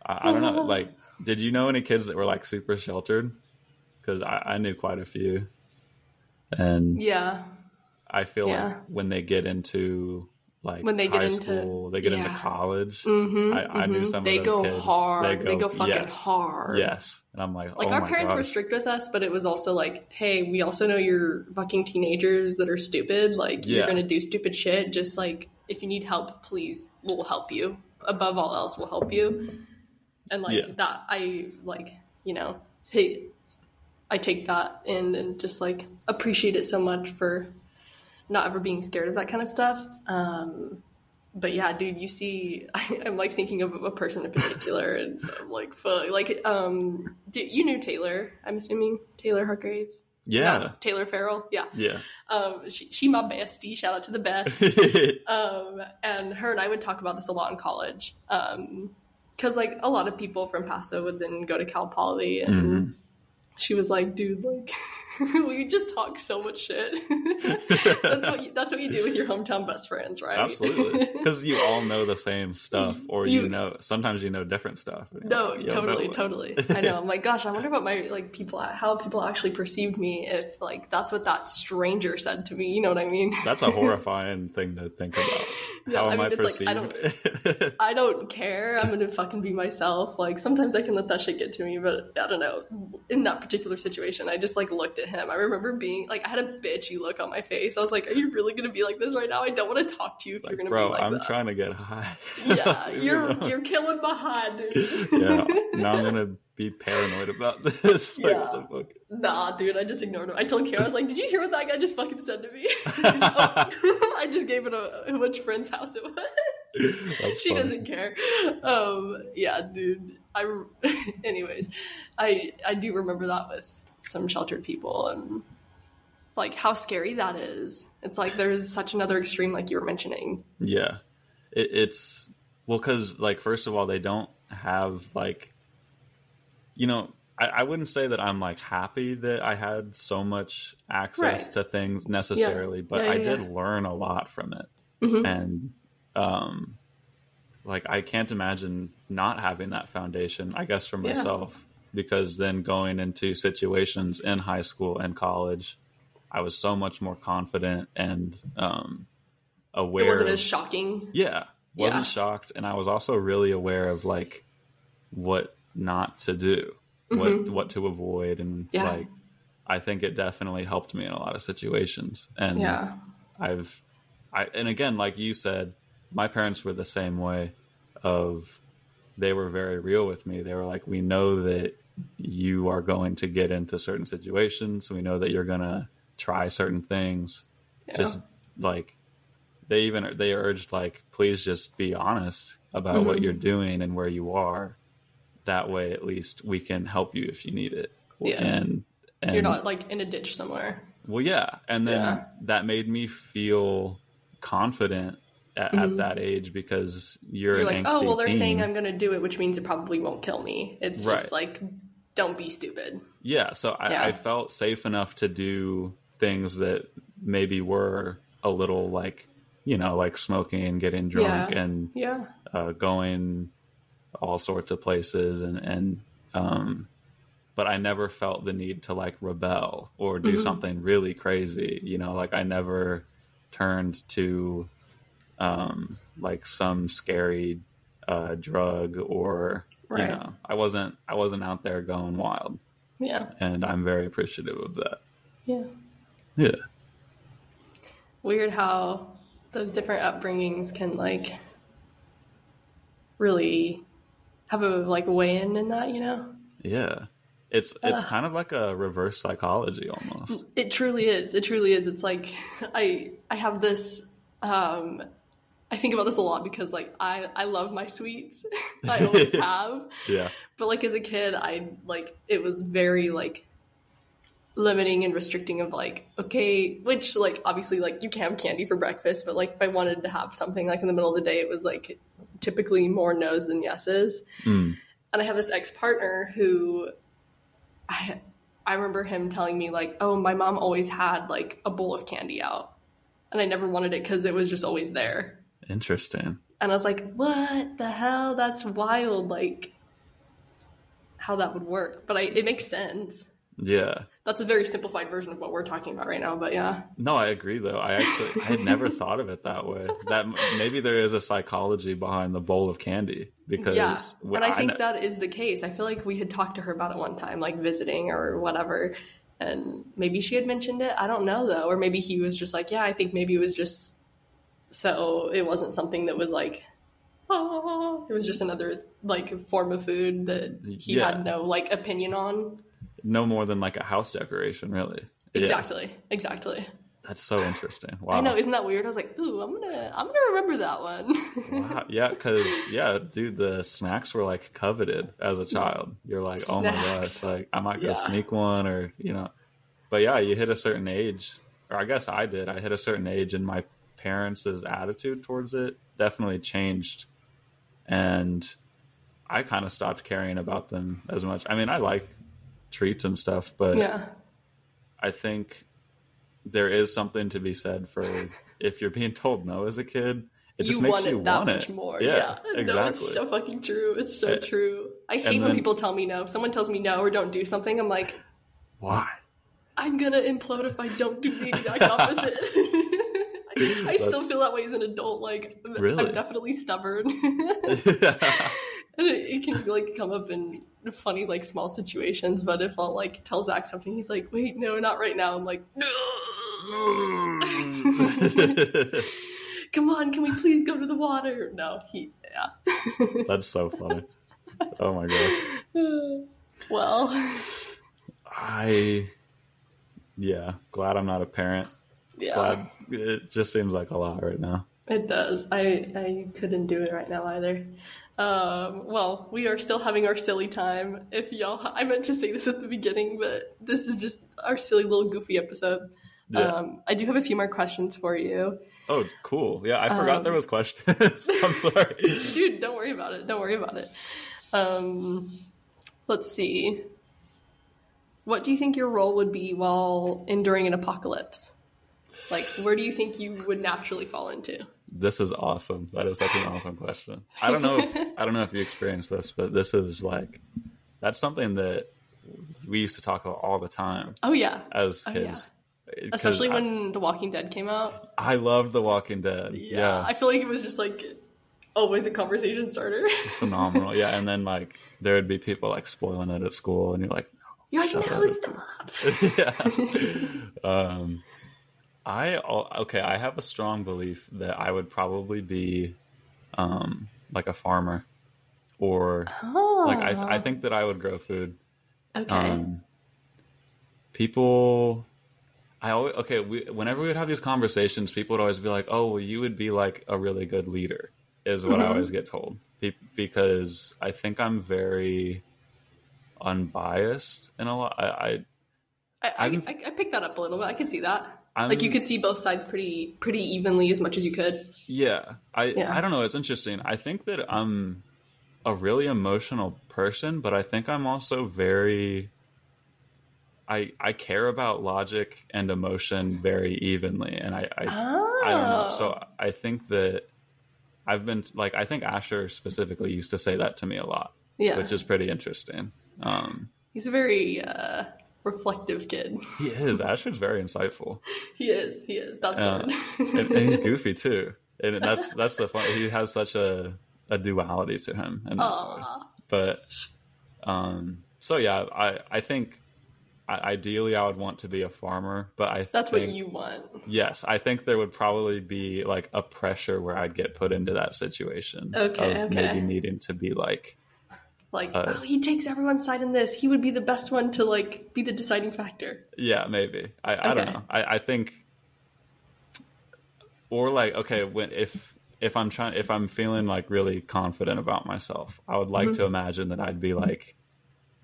I, I don't know like did you know any kids that were like super sheltered? Because I, I knew quite a few. And yeah. I feel Yeah. like when they get into like When they get into- school they get into college. Mm-hmm, I- I knew some of they those go kids. hard. They go, fucking yes. hard. Yes. And i'm like like oh our parents were strict with us but it was also like hey we also know you're fucking teenagers that are stupid. Like you're gonna do stupid shit. Just like if you need help please we'll help you. Above all else we'll help you. And like Yeah. that i like you know hey i take that in and just like appreciate it so much for not ever being scared of that kind of stuff. Um but yeah, dude, you see, I, I'm like thinking of a person in particular, and I'm like, fuck, like, um, dude, you knew Taylor, I'm assuming? Taylor Hargrave, yeah. No, Taylor Farrell, yeah, yeah. Um, she, she my bestie, shout out to the best, um, and her and I would talk about this a lot in college, um, because like a lot of people from Paso would then go to Cal Poly, and Mhm. she was like, dude, like. we just talk so much shit. that's what you, that's what you do with your hometown best friends, right? Absolutely, because you all know the same stuff, or you, You- know sometimes you know different stuff. No, like, totally, totally. I know. I'm like, gosh, I wonder what my like people, how people actually perceived me if like that's what that stranger said to me. You know what I mean? That's a horrifying thing to think about. Yeah, How I am I, mean, it's like, I perceived? I don't care. I'm gonna fucking be myself. Like sometimes I can let that shit get to me, but I don't know. In that particular situation, I just like looked at him. I remember being like, I had a bitchy look on my face. I was like, "Are you really gonna be like this right now? I don't want to talk to you if you're gonna Bro, be like I'm that." trying to get high. yeah, You you're know? you're killing my high, dude. yeah. Now I'm gonna be paranoid about this. Like, Yeah. what the fuck? Nah, dude, I just ignored him. I told Kara, I was like, "Did you hear what that guy just fucking said to me?" I just gave it a which friend's house it was. That's she funny. doesn't care. Um, yeah, dude. I, anyways, I I do remember that with some sheltered people and like how scary that is. It's like there's such another extreme, like you were mentioning. Yeah, it, it's well because like first of all they don't have like, you know, I, I wouldn't say that I'm like happy that I had so much access Right. to things necessarily, but Yeah, I did yeah. learn a lot from it. Mhm. And um like I can't imagine not having that foundation, I guess for Yeah. myself. Because then going into situations in high school and college, I was so much more confident and um aware It wasn't as shocking. yeah wasn't Yeah. shocked and i was also really aware of like what not to do what what to avoid and Mm-hmm. Yeah. like i think it definitely helped me in a lot of situations and Yeah. i've i and again like you said my parents were the same way of they were very real with me they were like we know that you are going to get into certain situations we know that you're going to try certain things Yeah. just like they even they urged like please just be honest about what Mhm. you're doing and where you are that way at least we can help you if you need it Yeah. and and You're not like in a ditch somewhere. well yeah and then Yeah. that made me feel confident at, at Mhm. that age because you're, You're like, oh, well, they're angsty saying. I'm going to do it, which means it probably won't kill me. It's just Right. like, don't be stupid. Yeah, so I, Yeah. I felt safe enough to do things that maybe were a little like, you know, like smoking and getting drunk Yeah. and Yeah. uh, going all sorts of places and and um, but I never felt the need to like rebel or do Mhm. something really crazy. You know, like I never turned to um, like some scary uh, drug or Right. you know, I wasn't I wasn't out there going wild Yeah. and I'm very appreciative of that. Yeah. Yeah. Weird how those different upbringings can like really have a like weigh in in that, you know? Yeah. It's it's Ugh. kind of like a reverse psychology almost. It truly is. It truly is. It's like I I have this um I think about this a lot because like I I love my sweets. I always have. Yeah. But like as a kid, I like it was very like limiting and restricting of like okay, which like obviously like you can have candy for breakfast, but like if I wanted to have something like in the middle of the day, it was like typically more no's than yeses. Mm. And I have this ex partner who I I remember him telling me like, oh, my mom always had like a bowl of candy out, and I never wanted it because it was just always there. Interesting. And I was like, what the hell? That's wild. Like, how that would work. But I, it makes sense. Yeah. That's a very simplified version of what we're talking about right now. But yeah. No, I agree though. I actually I had never thought of it that way. That maybe there is a psychology behind the bowl of candy because yeah. And I think kn- that is the case. I feel like we had talked to her about it one time, like visiting or whatever. And maybe she had mentioned it. I don't know though. Or maybe he was just like, yeah, I think maybe it was just so it wasn't something that was like, oh, it was just another like form of food that he Yeah. had no like opinion on. no more than like a house decoration, really. Yeah. Exactly. Exactly. That's so interesting. Wow. I know, isn't that weird? I was like, ooh, I'm gonna I'm gonna remember that one. Wow. Yeah, because yeah, dude, the snacks were like coveted as a child. You're like, oh my Snacks. gosh, like I might go Yeah. sneak one, or you know. But yeah, you hit a certain age, or I guess I did. I hit a certain age, and my parents' attitude towards it definitely changed, and I kind of stopped caring about them as much. I mean, I like treats and stuff, but yeah. I think there is something to be said for if you're being told no as a kid. It just you makes want you it that want much it. more. Yeah, Yeah. exactly. No, it's so fucking true. It's so Uh, true. I hate when then- people tell me no. If someone tells me no or don't do something, I'm like, Why? I'm gonna implode if I don't do the exact opposite. I, still feel that way as an adult. Like, Really? I'm definitely stubborn. and it, it can like come up in funny like small situations but if i'll like tell zach something he's like wait no not right now i'm like no come on can we please go to the water no he yeah That's so funny. Oh my god. well I yeah, glad I'm not a parent. Yeah it just seems like a lot right now. it does i i couldn't do it right now either um, well, we are still having our silly time. If y'all, I meant to say this at the beginning, but this is just our silly little goofy episode. Yeah. Um, I do have a few more questions for you. oh, cool. Yeah, I forgot Um, there was questions. I'm sorry. Dude, don't worry about it. Don't worry about it. Um, let's see. what do you think your role would be while enduring an apocalypse? Like, where do you think you would naturally fall into? This is awesome. That is such an awesome question. I don't know. If, I don't know if you experienced this, but this is like that's something that we used to talk about all the time Oh yeah, as Oh, kids. 'Cause especially I- when The Walking Dead came out. I loved The Walking Dead. Yeah, I feel like it was just like always a conversation starter. phenomenal. Yeah, and then like there would be people like spoiling it at school, and you're like, You're like, no, up." stop. yeah. um, I okay. I have a strong belief that I would probably be, um, like a farmer, or Oh, like I, I think that I would grow food. okay. Um, people, I always okay. We, whenever we would have these conversations, people would always be like, "Oh, well, you would be like a really good leader," is what I Mhm. always get told. Be- because I think I'm very unbiased in a lot. I, I I, I, I, I picked that up a little bit. I can see that. I'm, like you could see both sides pretty pretty evenly as much as you could. Yeah, I Yeah. I don't know. It's interesting. I think that I'm a really emotional person, but I think I'm also very. I I care about logic and emotion very evenly, and I I, Oh. I don't know. So I think that I've been like I think Asher specifically used to say that to me a lot, yeah, which is pretty interesting. Um, he's a very uh, reflective kid. he is Asher's very insightful, he is. He is. That's Uh, good. and, and he's goofy too, and that's that's the fun. He has such a a duality to him, and but um so yeah i i think ideally i would want to be a farmer but i That's think, what you want. yes i think there would probably be like a pressure where i'd get put into that situation Okay, of okay. maybe needing to be like Like, Uh, oh, he takes everyone's side in this. He would be the best one to like be the deciding factor. yeah maybe i, I don't know I, I think or like okay when if if i'm trying if i'm feeling like really confident about myself i would like Mm-hmm. to imagine that i'd be like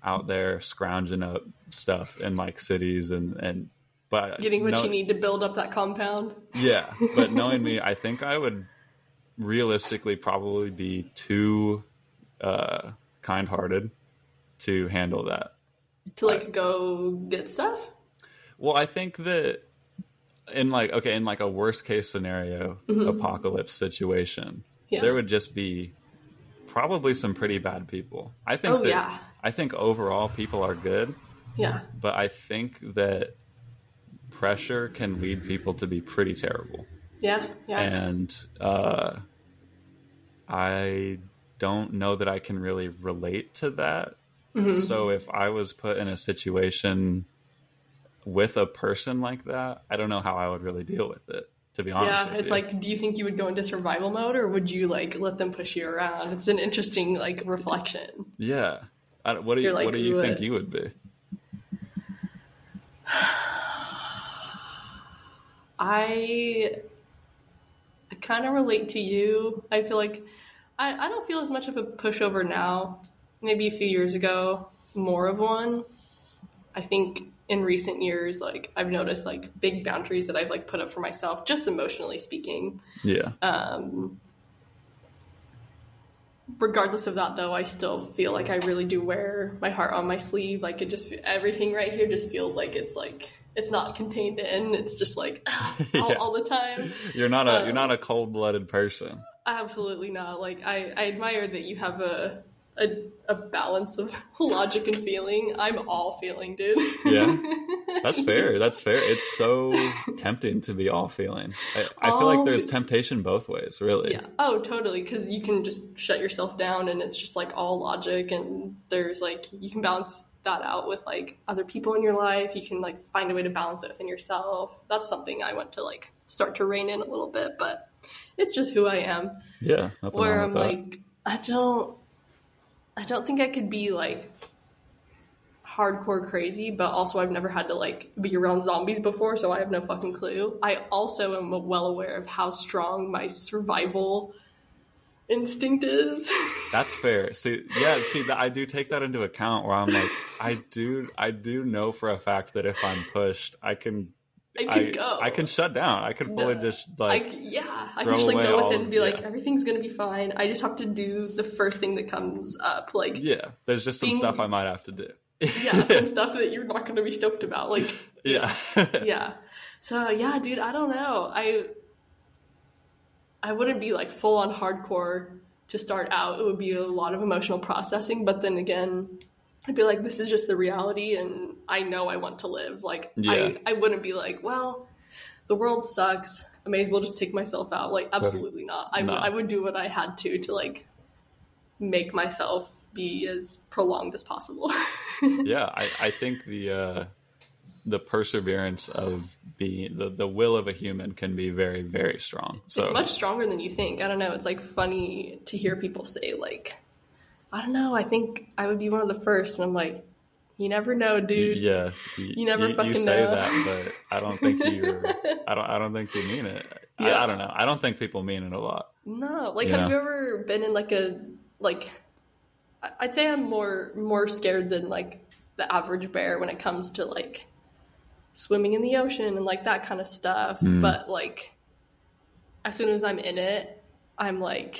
out there scrounging up stuff in like cities and and but Getting what no- you need to build up that compound. yeah but knowing me i think i would realistically probably be too uh kind-hearted to handle that To like go get stuff. Well, I think that in like okay, in like a worst case scenario apocalypse situation, Mm-hmm. Yeah. there would just be probably some pretty bad people. I think Oh, that yeah. I think overall people are good, Yeah. but I think that pressure can lead people to be pretty terrible. Yeah. Yeah. And uh I don't know that I can really relate to that. Mm-hmm. So if I was put in a situation with a person like that, I don't know how I would really deal with it. To be honest, yeah, it's you. like, do you think you would go into survival mode, or would you like let them push you around? It's an interesting like reflection. yeah. I, what do you like, What do you think you would be? I, I kind of relate to you. I feel like I, I don't feel as much of a pushover now. Maybe a few years ago, more of one. I think in recent years, like I've noticed like big boundaries that I've like put up for myself, just emotionally speaking. Yeah, Um, regardless of that, though, I still feel like I really do wear my heart on my sleeve. Like it just everything right here just feels like it's like it's not contained in. It's just like all, Yeah. all the time. you're not a Um, you're not a cold blooded person. Absolutely not. Like I, I admire that you have a, a a balance of logic and feeling. I'm all feeling, dude. Yeah, that's fair. That's fair. It's so tempting to be all feeling. I, I feel like there's temptation both ways, really. Yeah. Oh, totally. Because you can just shut yourself down, and it's just like all logic, and there's like you can balance that out with like other people in your life. You can like find a way to balance it within yourself. That's something I want to like start to rein in a little bit, but it's just who I am. Yeah, Where I'm like, I don't, I don't think I could be like hardcore crazy, but also I've never had to like be around zombies before, so I have no fucking clue. I also am well aware of how strong my survival instinct is. That's fair. See, yeah, see, that I do take that into account. Where I'm like, I do, I do know for a fact that if I'm pushed, I can, I I, go. I can shut down. I can fully No. just like, c- yeah, I can just like go with it and be like, yeah. everything's gonna be fine. I just have to do the first thing that comes up. Like, yeah. There's just some Being- stuff I might have to do. yeah, some stuff that you're not going to be stoked about. Like, yeah. yeah. So yeah, dude, I don't know. I I wouldn't be like full on hardcore to start out. It would be a lot of emotional processing, but then again, I'd be like, this is just the reality, and I know I want to live. Like, Yeah. I I wouldn't be like, well, the world sucks. I may as well just take myself out. Like, absolutely not. I, No. I would do what I had to to like make myself be as prolonged as possible. yeah, I, I think the uh, the perseverance of being the, the will of a human can be very very strong. So it's much stronger than you think. I don't know. It's like funny to hear people say like, I don't know. I think I would be one of the first, and I'm like, you never know, dude. yeah, you, You never you, fucking say know. that, but I don't think you. I don't. I don't think you mean it. I, Yeah. I don't know. I don't think people mean it a lot. No, like, have you ever been in like a like? I'd say I'm more more scared than like the average bear when it comes to like swimming in the ocean and like that kind of stuff. Hmm. But like, as soon as I'm in it, I'm like,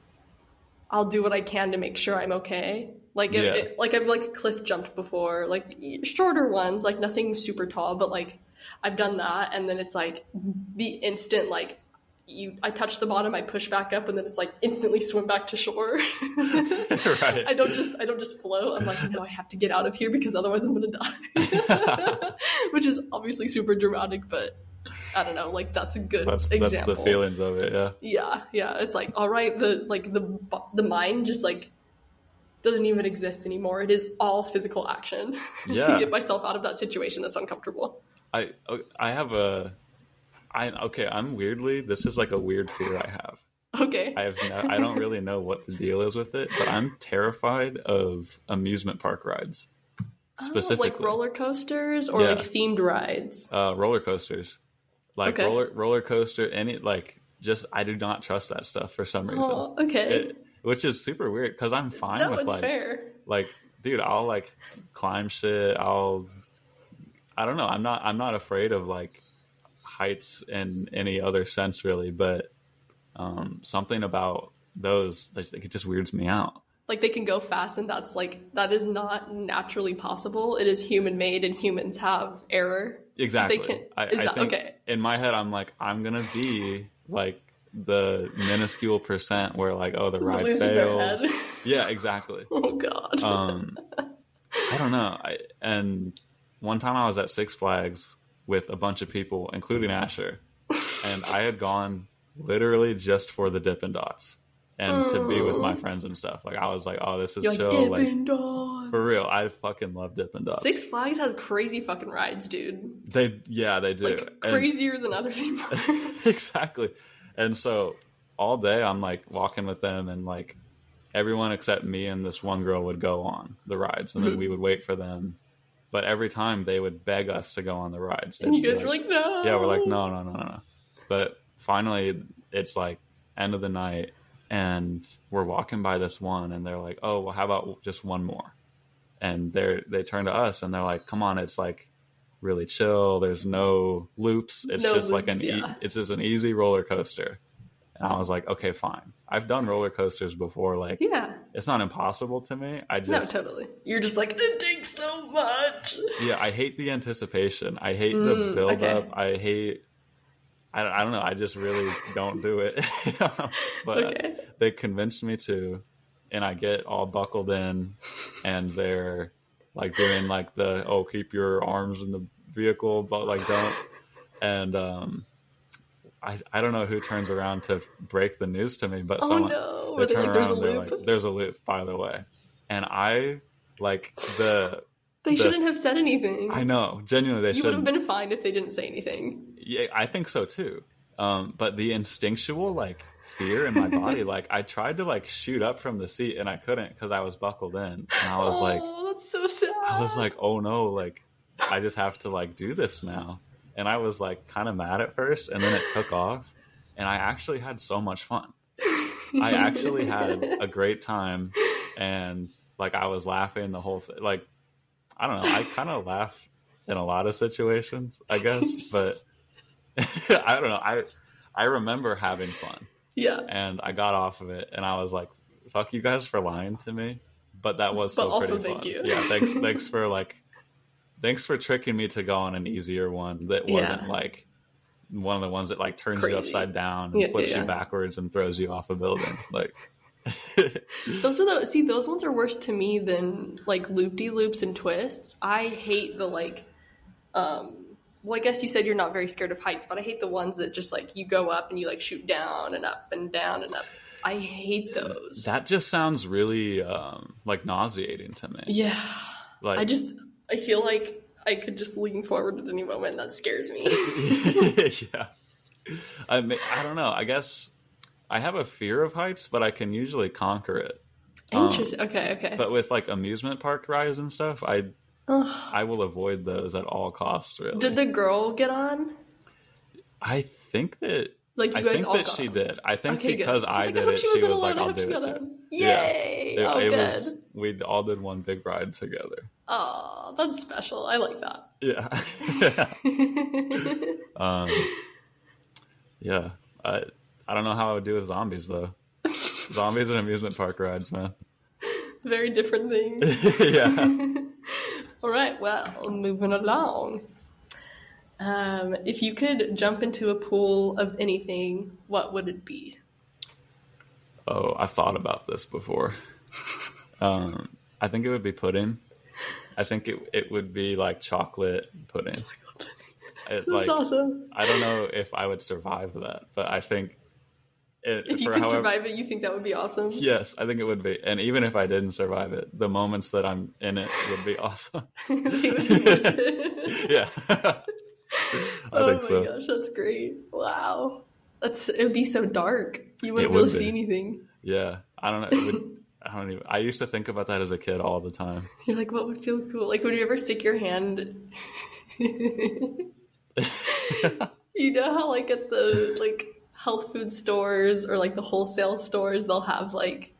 I'll do what I can to make sure I'm okay. Like, if Yeah. it, like I've like cliff jumped before, like shorter ones, like nothing super tall, but like I've done that, and then it's like the instant like you I touch the bottom, I push back up, and then it's like instantly swim back to shore. right. I don't just I don't just float. I'm like, no, I have to get out of here because otherwise I'm gonna die. Which is obviously super dramatic, but I don't know. Like that's a good That's that's the feelings of it. Yeah. Yeah, yeah. It's like all right, the like the the mind just like doesn't even exist anymore. It is all physical action Yeah. to get myself out of that situation that's uncomfortable. I oh, I have a. I okay. I'm weirdly. This is like a weird fear I have. Okay. I have no, I don't really know what the deal is with it, but I'm terrified of amusement park rides. Specifically, Oh, like roller coasters or Yeah. like themed rides. uh, roller coasters, like Okay. roller roller coaster, any like just I do not trust that stuff for some reason, Oh, okay. It- which is super weird because I'm fine no, with like fair. like dude, I'll like climb shit. I'll I don't know. I'm not I'm not afraid of like heights in any other sense really, but um, something about those like it just weirds me out. Like they can go fast, and that's like that is not naturally possible. It is human made, and humans have error. Exactly. They can- I, is I that- okay. In my head, I'm like, I'm gonna be like the minuscule percent where like, oh, the ride loses fails. head. yeah, exactly. Oh god. Um, I don't know. I and one time I was at Six Flags with a bunch of people, including Asher, and I had gone literally just for the Dippin' Dots and to be with my friends and stuff. Like I was like, oh, this is You're chill. like Like Dippin' Dots. for real, I fucking love Dippin' Dots. Six Flags has crazy fucking rides, dude. They yeah, they do. Like And- crazier than other theme parks. exactly. And so all day I'm like walking with them and like everyone except me and this one girl would go on the rides and then Mm-hmm. we would wait for them. But every time they would beg us to go on the rides. and They'd you be guys were like, no. Yeah, we're like, no, no, no, no, no. But finally it's like end of the night and we're walking by this one and they're like, Oh, well how about just one more? And they're they turn to us and they're like, Come on, it's like really chill. There's no loops. It's No just like an loops, e- it's just an easy roller coaster. And I was like, okay, fine. I've done roller coasters before. Like, Yeah. It's not impossible to me. I No, just, totally. You're just like, it takes so much. yeah, I hate the anticipation. I hate Mm, the build okay. up. I hate. I, I don't know. I just really don't do it. but Okay. they convinced me to, and I get all buckled in, and they're like doing like the oh keep your arms in the vehicle, but like don't. And um, I I don't know who turns around to break the news to me, but Oh someone no. they they turn like, there's a around, they're loop? like, there's a loop, by the way. And I like the they the- shouldn't have said anything. I know, genuinely they you would have been fine if they didn't say anything. Yeah, I think so too. Um, but the instinctual like fear in my body, like I tried to like shoot up from the seat and I couldn't because I was buckled in. And I was oh, like that's so sad. I was like, oh no, like I just have to like do this now. And I was like kind of mad at first and then it took off and I actually had so much fun. I actually had a great time and like I was laughing the whole thing. Like I don't know, I kind of laugh in a lot of situations, I guess, but I don't know. I I remember having fun yeah. and I got off of it and I was like, fuck you guys for lying to me. but that was But also pretty thank fun. you. Yeah, thanks thanks for like thanks for tricking me to go on an easier one that wasn't Yeah. like one of the ones that like turns Crazy. you upside down and Yeah, flips yeah, you backwards and throws you off a building. Like Those are the see those ones are worse to me than like loop de loops and twists. I hate the like um well I guess you said you're not very scared of heights, but I hate the ones that just like you go up and you like shoot down and up and down and up. I hate those. that just sounds really um like nauseating to me. yeah. Like I just I feel like I could just lean forward at any moment. That scares me. yeah. I mean, I don't know. I guess I have a fear of heights, but I can usually conquer it. Um, Interesting. okay, okay. But with like amusement park rides and stuff, I. I will avoid those at all costs. Really, Did the girl get on? I think that Like you I guys think all that got she on? did. I think Okay, good. because I I, was like, I did hope it, she was like. I "I'll do it too." on. Yeah. Yay! It, oh, it good. was. We all did one big ride together. Oh, that's special. I like that. Yeah. um, yeah. I I don't know how I would do with zombies though. zombies and amusement park rides, man. Very different things. yeah. All right, well, moving along. Um, if you could jump into a pool of anything, what would it be? Oh, I thought about this before. Um, I think it would be pudding. I think it it would be like chocolate pudding. It, That's like awesome. I don't know if I would survive that, but I think it, If you could however- survive it, you think that would be awesome? Yes, I think it would be. And even if I didn't survive it, the moments that I'm in it would be awesome. Yeah. I oh think my gosh, that's great. Wow. That's it would be so dark. You wouldn't It be able would to see anything. Yeah. I don't know. Would, I don't even. I used to think about that as a kid all the time. You're like, what would feel cool? Like, would you ever stick your hand? you know how, like, at the like health food stores or like the wholesale stores, they'll have like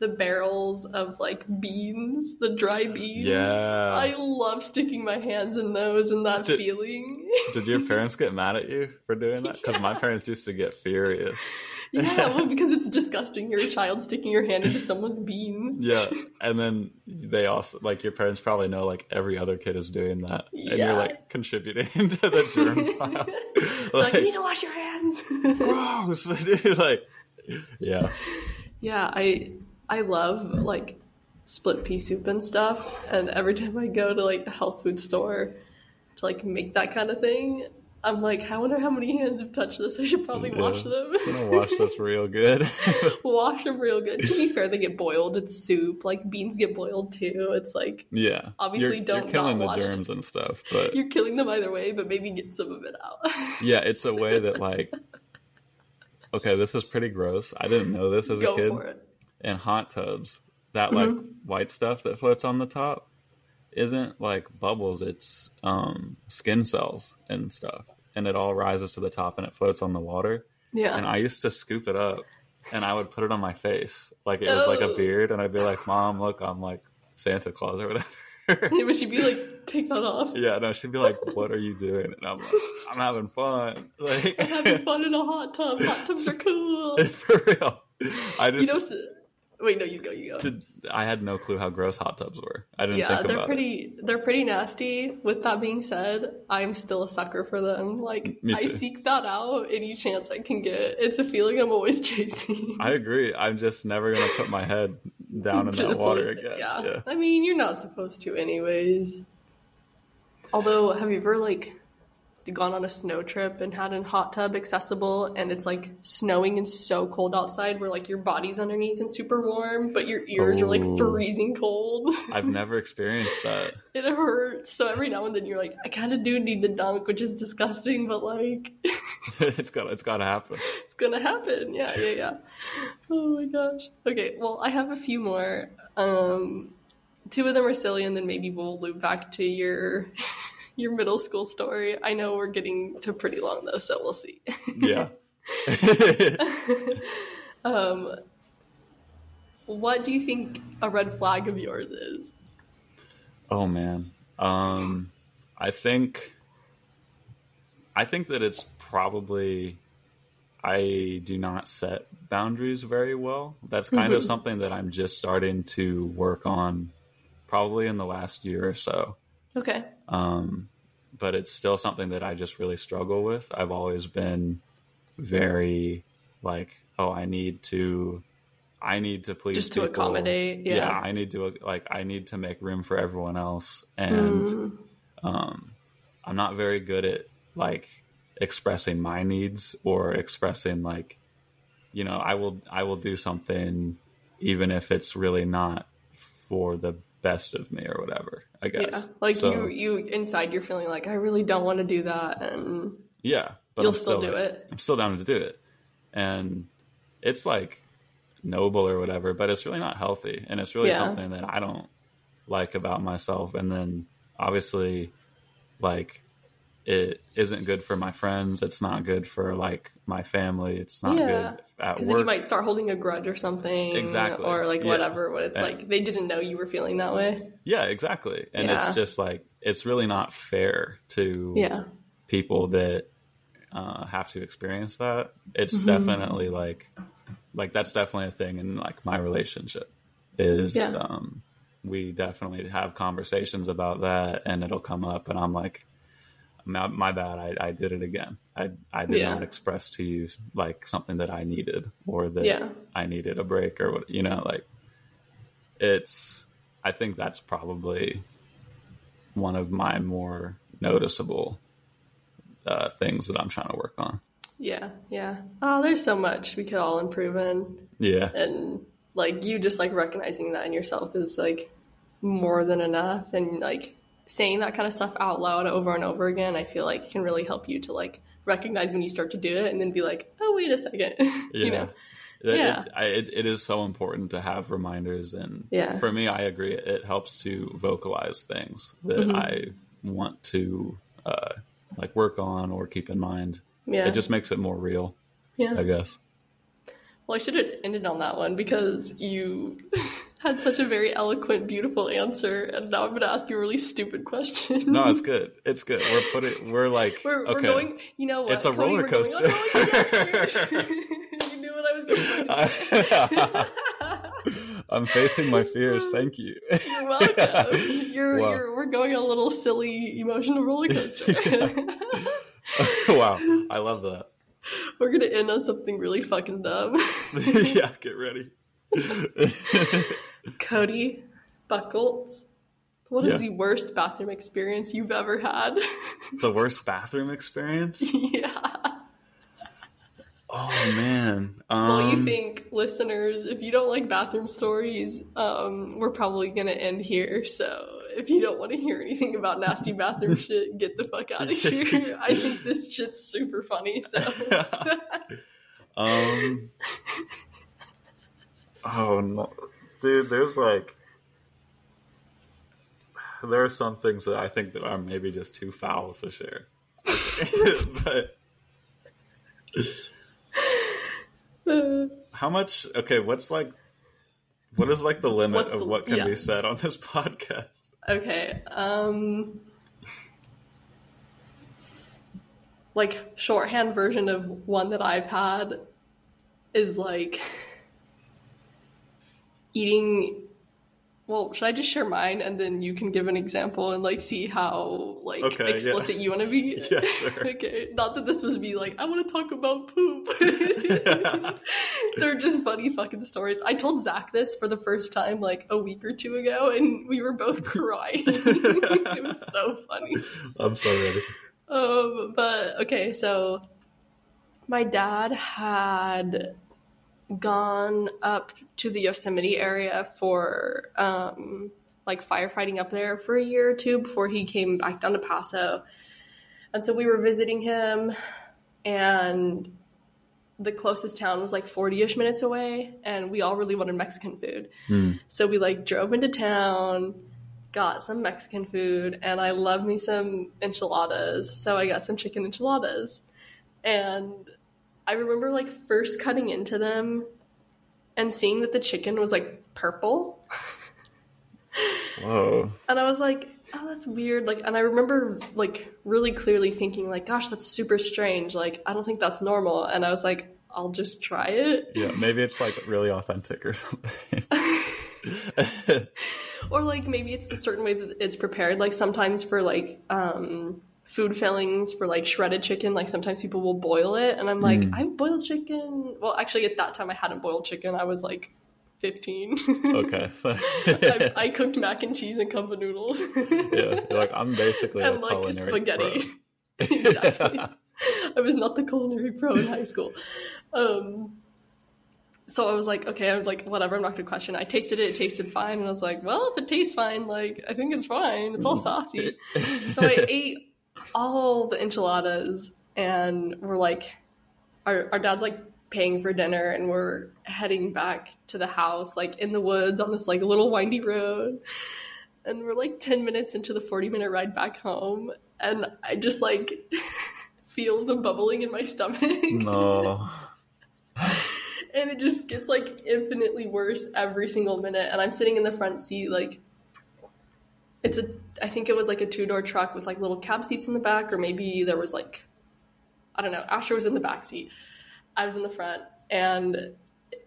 the barrels of like beans, the dry beans. Yeah. I love sticking my hands in those and that Did- feeling. Did your parents get mad at you for doing that? Because my parents used to get furious. yeah, well, because it's disgusting. You're a child sticking your hand into someone's beans. Yeah. And then they also, like, your parents probably know, like, every other kid is doing that. And Yeah. you're, like, contributing to the germ pile. They're like, you need to wash your hands. gross. Dude, like, yeah. Yeah, I I love like split pea soup and stuff, and every time I go to like a health food store to like make that kind of thing, I'm like, I wonder how many hands have touched this. I should probably Yeah. wash them. I'm gonna wash this real good. wash them real good. To be fair, they get boiled. It's soup. Like beans get boiled too. It's like yeah. Obviously you're, don't You're killing the wash it. germs and stuff, but you're killing them either way, but maybe get some of it out. yeah, it's a way that like. Okay, this is pretty gross. I didn't know this as a go kid. In hot tubs, that like Mm-hmm. white stuff that floats on the top isn't like bubbles. It's um, skin cells and stuff, and it all rises to the top and it floats on the water. Yeah. And I used to scoop it up, and I would put it on my face like it was like a Oh. beard, and I'd be like, "Mom, look, I'm like Santa Claus or whatever." Would she'd be like, take that off? Yeah, no, she'd be like, "What are you doing?" And I'm like, "I'm having fun." Like, I'm having fun in a hot tub. Hot tubs are cool. for real. I just You know, wait, no, you go, you go. did, I had no clue how gross hot tubs were. I didn't yeah, think they're about pretty. They're pretty nasty. With that being said, I'm still a sucker for them. Like I seek that out any chance I can get. It's a feeling I'm always chasing. I agree. I'm just never gonna put my head down in that water again. Yeah. Yeah. I mean, you're not supposed to, anyways. Although, have you ever like gone on a snow trip and had a hot tub accessible, and it's like snowing and so cold outside, where like your body's underneath and super warm, but your ears are like Oh. freezing cold. I've never experienced that. it hurts. So every now and then you're like, I kind of do need to dunk, which is disgusting, but like it's got it's got to happen. it's gonna happen. Yeah, yeah, yeah. Oh my gosh. Okay, well, I have a few more. Um, two of them are silly, and then maybe we'll loop back to your your middle school story. I know we're getting to pretty long though, so we'll see. Yeah. um, what do you think a red flag of yours is? oh man. Um, I think. I think that it's probably. I do not set boundaries very well. That's kind of something that I'm just starting to work on probably in the last year or so. Okay. Um, but it's still something that I just really struggle with. I've always been very like, oh, I need to, I need to please Just to people. accommodate, yeah. I need to like, I need to make room for everyone else, and Mm. um, I'm not very good at like expressing my needs or expressing like, you know, I will, I will do something even if it's really not for the best of me or whatever. I guess. Yeah. Like So- you, you inside, you're feeling like I really don't want to do that, and Yeah, but You'll I'm still do it. I'm still down to do it, and it's like noble or whatever, but it's really not healthy, and it's really Yeah. something that I don't like about myself. And then obviously, like it isn't good for my friends. It's not good for like my family. It's not Yeah. good at because then you might start holding a grudge or something, Exactly. or like Yeah. whatever. When it's And- like they didn't know you were feeling that way. Yeah, exactly. And Yeah. it's just like it's really not fair to Yeah. people that uh, have to experience that. It's Mm-hmm. definitely like like that's definitely a thing in like my relationship is um, we definitely have conversations about that and it'll come up and I'm like my, my bad I, I did it again I I did Yeah. not express to you like something that I needed or that Yeah. I needed a break or what you know like it's I think that's probably one of my more noticeable uh, things that I'm trying to work on. Yeah. Yeah. Oh, there's so much we could all improve in. Yeah, and like you just like recognizing that in yourself is like more than enough and like saying that kind of stuff out loud over and over again i feel like can really help you to like recognize when you start to do it and then be like oh wait a second yeah. you know It, Yeah. it, I, it, it is so important to have reminders, and Yeah. for me, I agree. It helps to vocalize things that Mm-hmm. I want to uh, like work on or keep in mind. yeah It just makes it more real, yeah I guess. well i should have ended on that one because you had such a very eloquent beautiful answer and now i'm going to ask you a really stupid question No, it's good. It's good. We're putting. We're like. we're, okay. we're going you know what It's a Cody, roller we're going coaster. you knew what i was going to I'm facing my fears. Thank you. You're welcome. You're, Wow. you're, we're going a little silly emotional roller coaster. wow, I love that. we're gonna end on something really fucking dumb. yeah, get ready. Cody Buckles, what is Yeah. the worst bathroom experience you've ever had? the worst bathroom experience? yeah. Oh man. Um, Well, you think, listeners, if you don't like bathroom stories, um, we're probably gonna end here. So if you don't want to hear anything about nasty bathroom shit, get the fuck out of here. I think this shit's super funny. So um. Oh no, dude. There's like. There are some things that I think that are maybe just too foul to share. but how much? Okay, what's like? What is like the limit What's of the- what can yeah. be said on this podcast? Okay. Um like shorthand version of one that I've had is like eating well, should I just share mine and then you can give an example and like see how like Okay, yeah. explicit you want to be? Yeah, sure. okay. Not that this was be like I want to talk about poop. They're just funny fucking stories. I told Zach this for the first time like a week or two ago, and we were both crying. it was so funny. I'm so ready. Um, but okay, so my dad had gone up to the Yosemite area for um, like firefighting up there for a year or two before he came back down to Paso. And so we were visiting him, and the closest town was like 40 ish minutes away, and we all really wanted Mexican food. So we like drove into town, got some Mexican food, and I love me some enchiladas. So I got some chicken enchiladas. And I remember like first cutting into them and seeing that the chicken was like purple. Whoa. And I was like, oh, that's weird. Like, and I remember like really clearly thinking, like, gosh, that's super strange. Like, I don't think that's normal. And I was like, I'll just try it. Yeah, maybe it's like really authentic or something. or like maybe it's the certain way that it's prepared. Like sometimes for like um food fillings for like shredded chicken, like sometimes people will boil it and I'm like, I've boiled chicken. Well, actually at that time I hadn't boiled chicken. I was like 15. okay. So, I, I cooked mac and cheese and cup of noodles. yeah, you're like I'm basically a and like culinary spaghetti. exactly. I was not the culinary pro in high school. Um, so I was like, okay, I'm like, whatever, I'm not gonna question. it. I tasted it, it tasted fine, and I was like, well, if it tastes fine, like, I think it's fine. It's all saucy. so I ate all the enchiladas, and we're like, our, our dad's like paying for dinner, and we're heading back to the house, like in the woods on this like little windy road. And we're like 10 minutes into the 40 minute ride back home, and I just like feel the bubbling in my stomach. no. and it just gets like infinitely worse every single minute and i'm sitting in the front seat like it's a i think it was like a two door truck with like little cab seats in the back or maybe there was like i don't know asher was in the back seat. I was in the front. And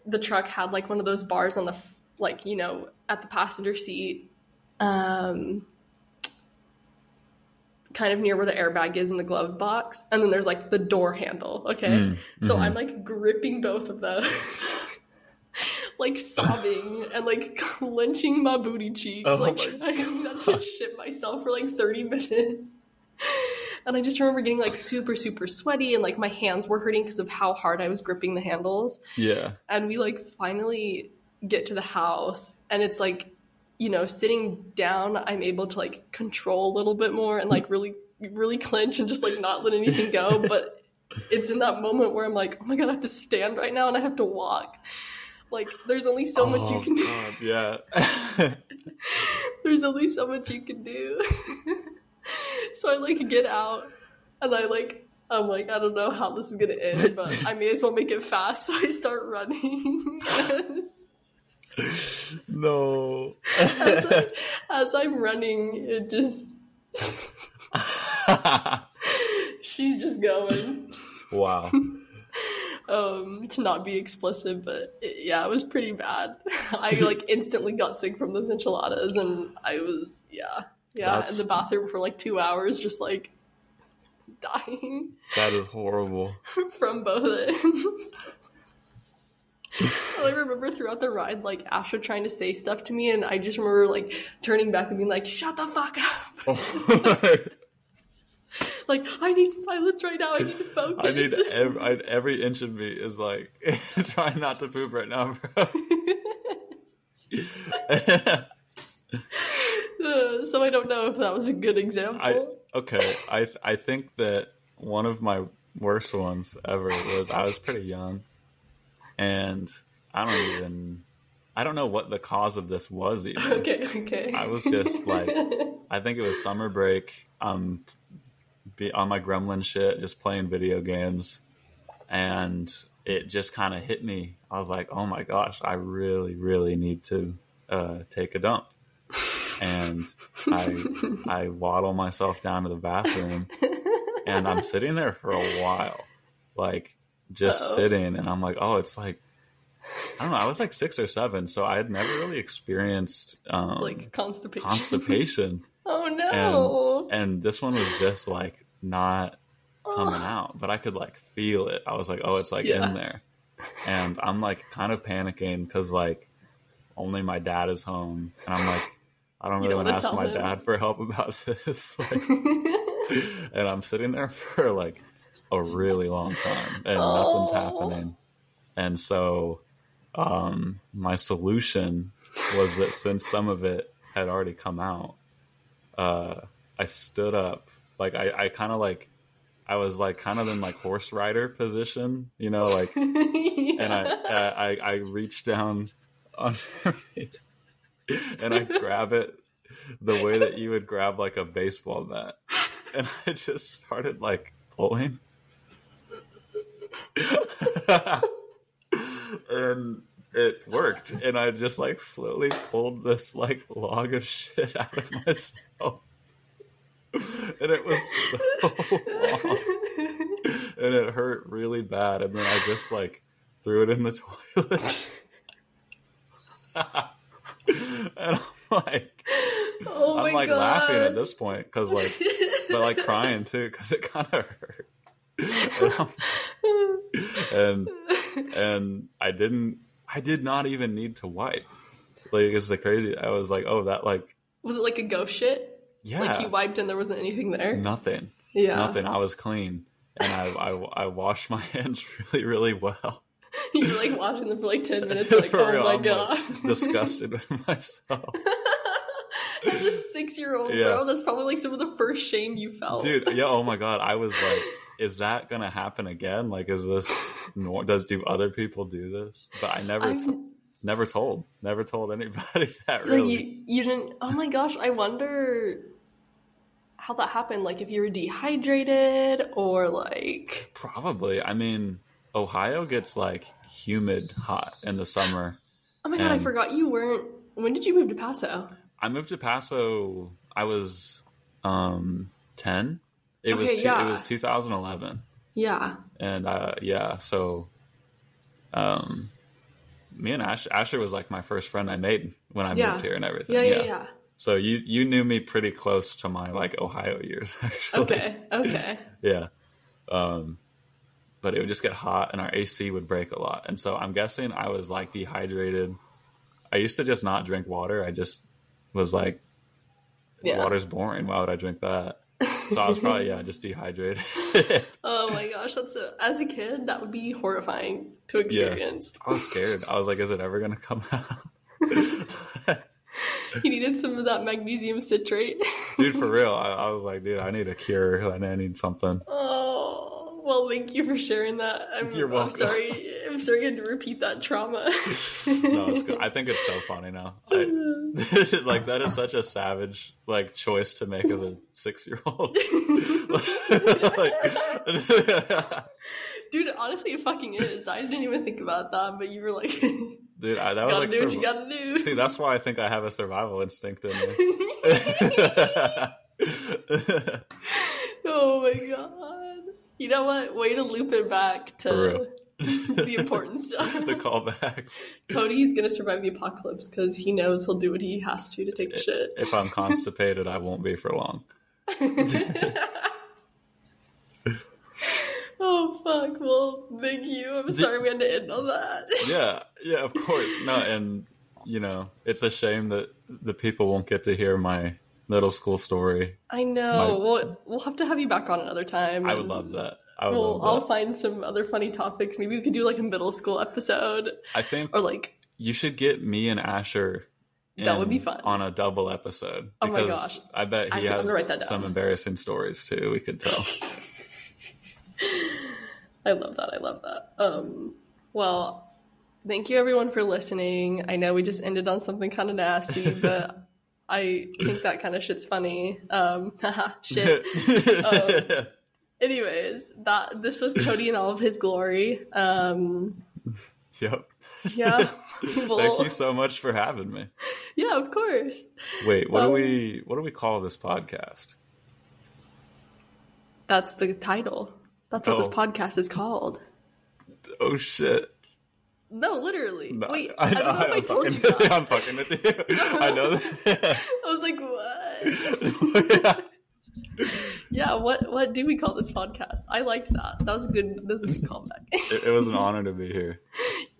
the truck had like one of those bars on the f- like you know at the passenger seat um kind of near where the airbag is in the glove box. And then there's like the door handle okay? Mm, so i'm like gripping both of those like sobbing and like clenching my booty cheeks Oh like trying not to shit myself for like 30 minutes. And i just remember getting like super super sweaty and like my hands were hurting because of how hard i was gripping the handles. Yeah. and we like finally get to the house and it's like you know sitting down i'm able to like control a little bit more and like really really clench and just like not let anything go. But it's in that moment where i'm like oh my god i have to stand right now and i have to walk like there's only so much you Oh, can do yeah. there's only so much you can do so i like get out and i like i'm like i don't know how this is gonna end but i may as well make it fast so i start running no. as, I, as I'm running, it just she's just going. wow. Um, to not be explicit, but it, yeah, it was pretty bad. I like instantly got sick from those enchiladas, and I was yeah, yeah, That's- in the bathroom for like two hours, just like dying That is horrible. from both ends. I remember throughout the ride, like Asher trying to say stuff to me, and I just remember like turning back and being like, "Shut the fuck up!" Like I need silence right now. I need to focus. I need every, I, every inch of me is like trying not to poop right now, bro. Uh, so I don't know if that was a good example. I okay. I I think that one of my worst ones ever was I was pretty young, and I don't even I don't know what the cause of this was even. okay, okay. I was just like I think it was summer break. Um, be on my gremlin shit, just playing video games, and it just kind of hit me. I was like, "Oh my gosh, I really, really need to uh, take a dump." And I I waddle myself down to the bathroom, and I'm sitting there for a while, like just Uh-oh. sitting, and I'm like, "Oh, it's like." I don't know. I was like six or seven, so I had never really experienced um, like constipation. constipation oh no. and this one was just like not coming out but i could like feel it i was like oh it's like Yeah. in there and i'm like kind of panicking because like only my dad is home and i'm like i don't really want to ask my him. dad for help about this like, and i'm sitting there for like a really long time and nothing's Oh. happening and so um my solution was that since some of it had already come out uh i stood up. Like i i kind of like i was like kind of in like horse rider position you know like and I, I I reach down under me and I grab it the way that you would grab like a baseball bat, and I just started like pulling, and it worked, and I just like slowly pulled this like log of shit out of myself. And it was so long. and it hurt really bad. And then I just like threw it in the toilet. and I'm like, Oh I'm like god. laughing at this point because like, but like crying too because it kind of hurt. and, and and I didn't. I did not even need to wipe. Like it's the crazy. I was like, oh, that like Was it like a ghost shit? Yeah, Like you wiped and there wasn't anything there? nothing, Yeah. nothing. I was clean, and I, I I washed my hands really really well. You're like washing them for like 10 minutes, like, For oh real, my I'm, like, god. disgusted with myself, As a six year old, Yeah. bro, that's probably like some of the first shame you felt. dude. Yeah, oh my god, I was like. Is that gonna happen again? Like, is this nor- does do other people do this? But I never, t- never told, never told anybody that like, really. you, you didn't. Oh my gosh, I wonder how that happened. Like, if you were dehydrated or like. Probably. I mean, Ohio gets like humid hot in the summer. Oh my god, I forgot you weren't. When did you move to Paso? I moved to Paso. I was um ten. It was Okay, two, yeah. it was 2011, Yeah. and uh, yeah, so um, me and Ash, Asher was like my first friend I made when I Yeah. moved here and everything. Yeah, yeah, yeah. So you you knew me pretty close to my like Ohio years actually. Okay, okay. Yeah. Um, but it would just get hot and our AC would break a lot. And so I'm guessing I was like dehydrated. I used to just not drink water. I just was like, Yeah. water's boring. Why would I drink that? So I was probably, yeah, just dehydrated. Oh my gosh, that's a, as a kid that would be horrifying to experience. I was scared. I was like, is it ever going to come out? He needed some of that magnesium citrate. dude, for real. I, I was like, dude, I need a cure. I need something. Oh well, thank you for sharing that. I'm, You're I'm welcome. sorry. I'm sorry I had to repeat that trauma. No, it's good. I think it's so funny now. I, like that is such a savage like choice to make as a six year old. Dude, honestly, it fucking is. I didn't even think about that, but you were like, "Gotta Dude, I, that was like do sur- gotta do." see. That's why I think I have a survival instinct in me. oh my god! You know what? Way to loop it back to the important stuff. the callback. Cody's gonna survive the apocalypse because he knows he'll do what he has to to take a shit. If I'm constipated, I won't be for long. Oh fuck! Well, thank you. I'm sorry we had to end on that. Yeah, yeah, of course. No, and you know, it's a shame that the people won't get to hear my middle school story. I know. My- We'll we'll have to have you back on another time. I would love that. I would We'll, love I'll find some other funny topics. Maybe we could do like a middle school episode, I think or like you should get me and Asher. That would be fun. on a double episode. Oh my because gosh. I bet he that has down. some embarrassing stories too. We could tell. I love that. I love that. Um, well, thank you everyone for listening. I know we just ended on something kind of nasty, but I think that kind of shit's funny. Um, shit. Um, anyways, that this was Cody in all of his glory. Um, yep. yeah. Thank you so much for having me. yeah, of course. Wait, what Um, do we what do we call this podcast? That's the title. That's what this Oh. podcast is called. Oh shit. No, literally. No, Wait, I, don't know if I told you fucking, that. I'm fucking with you. I know that. I was like, what? yeah, what what do we call this podcast? I liked that. That was a good that was a good callback. it, it was an honor to be here.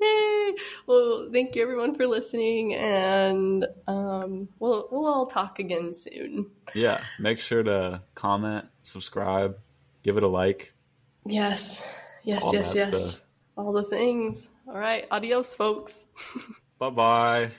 Yay! Well, thank you everyone for listening and um we'll we'll all talk again soon. Yeah, make sure to comment, subscribe, give it a like. Yes. Yes, All yes, yes. stuff. All the things. All right. Adios, folks. Bye bye.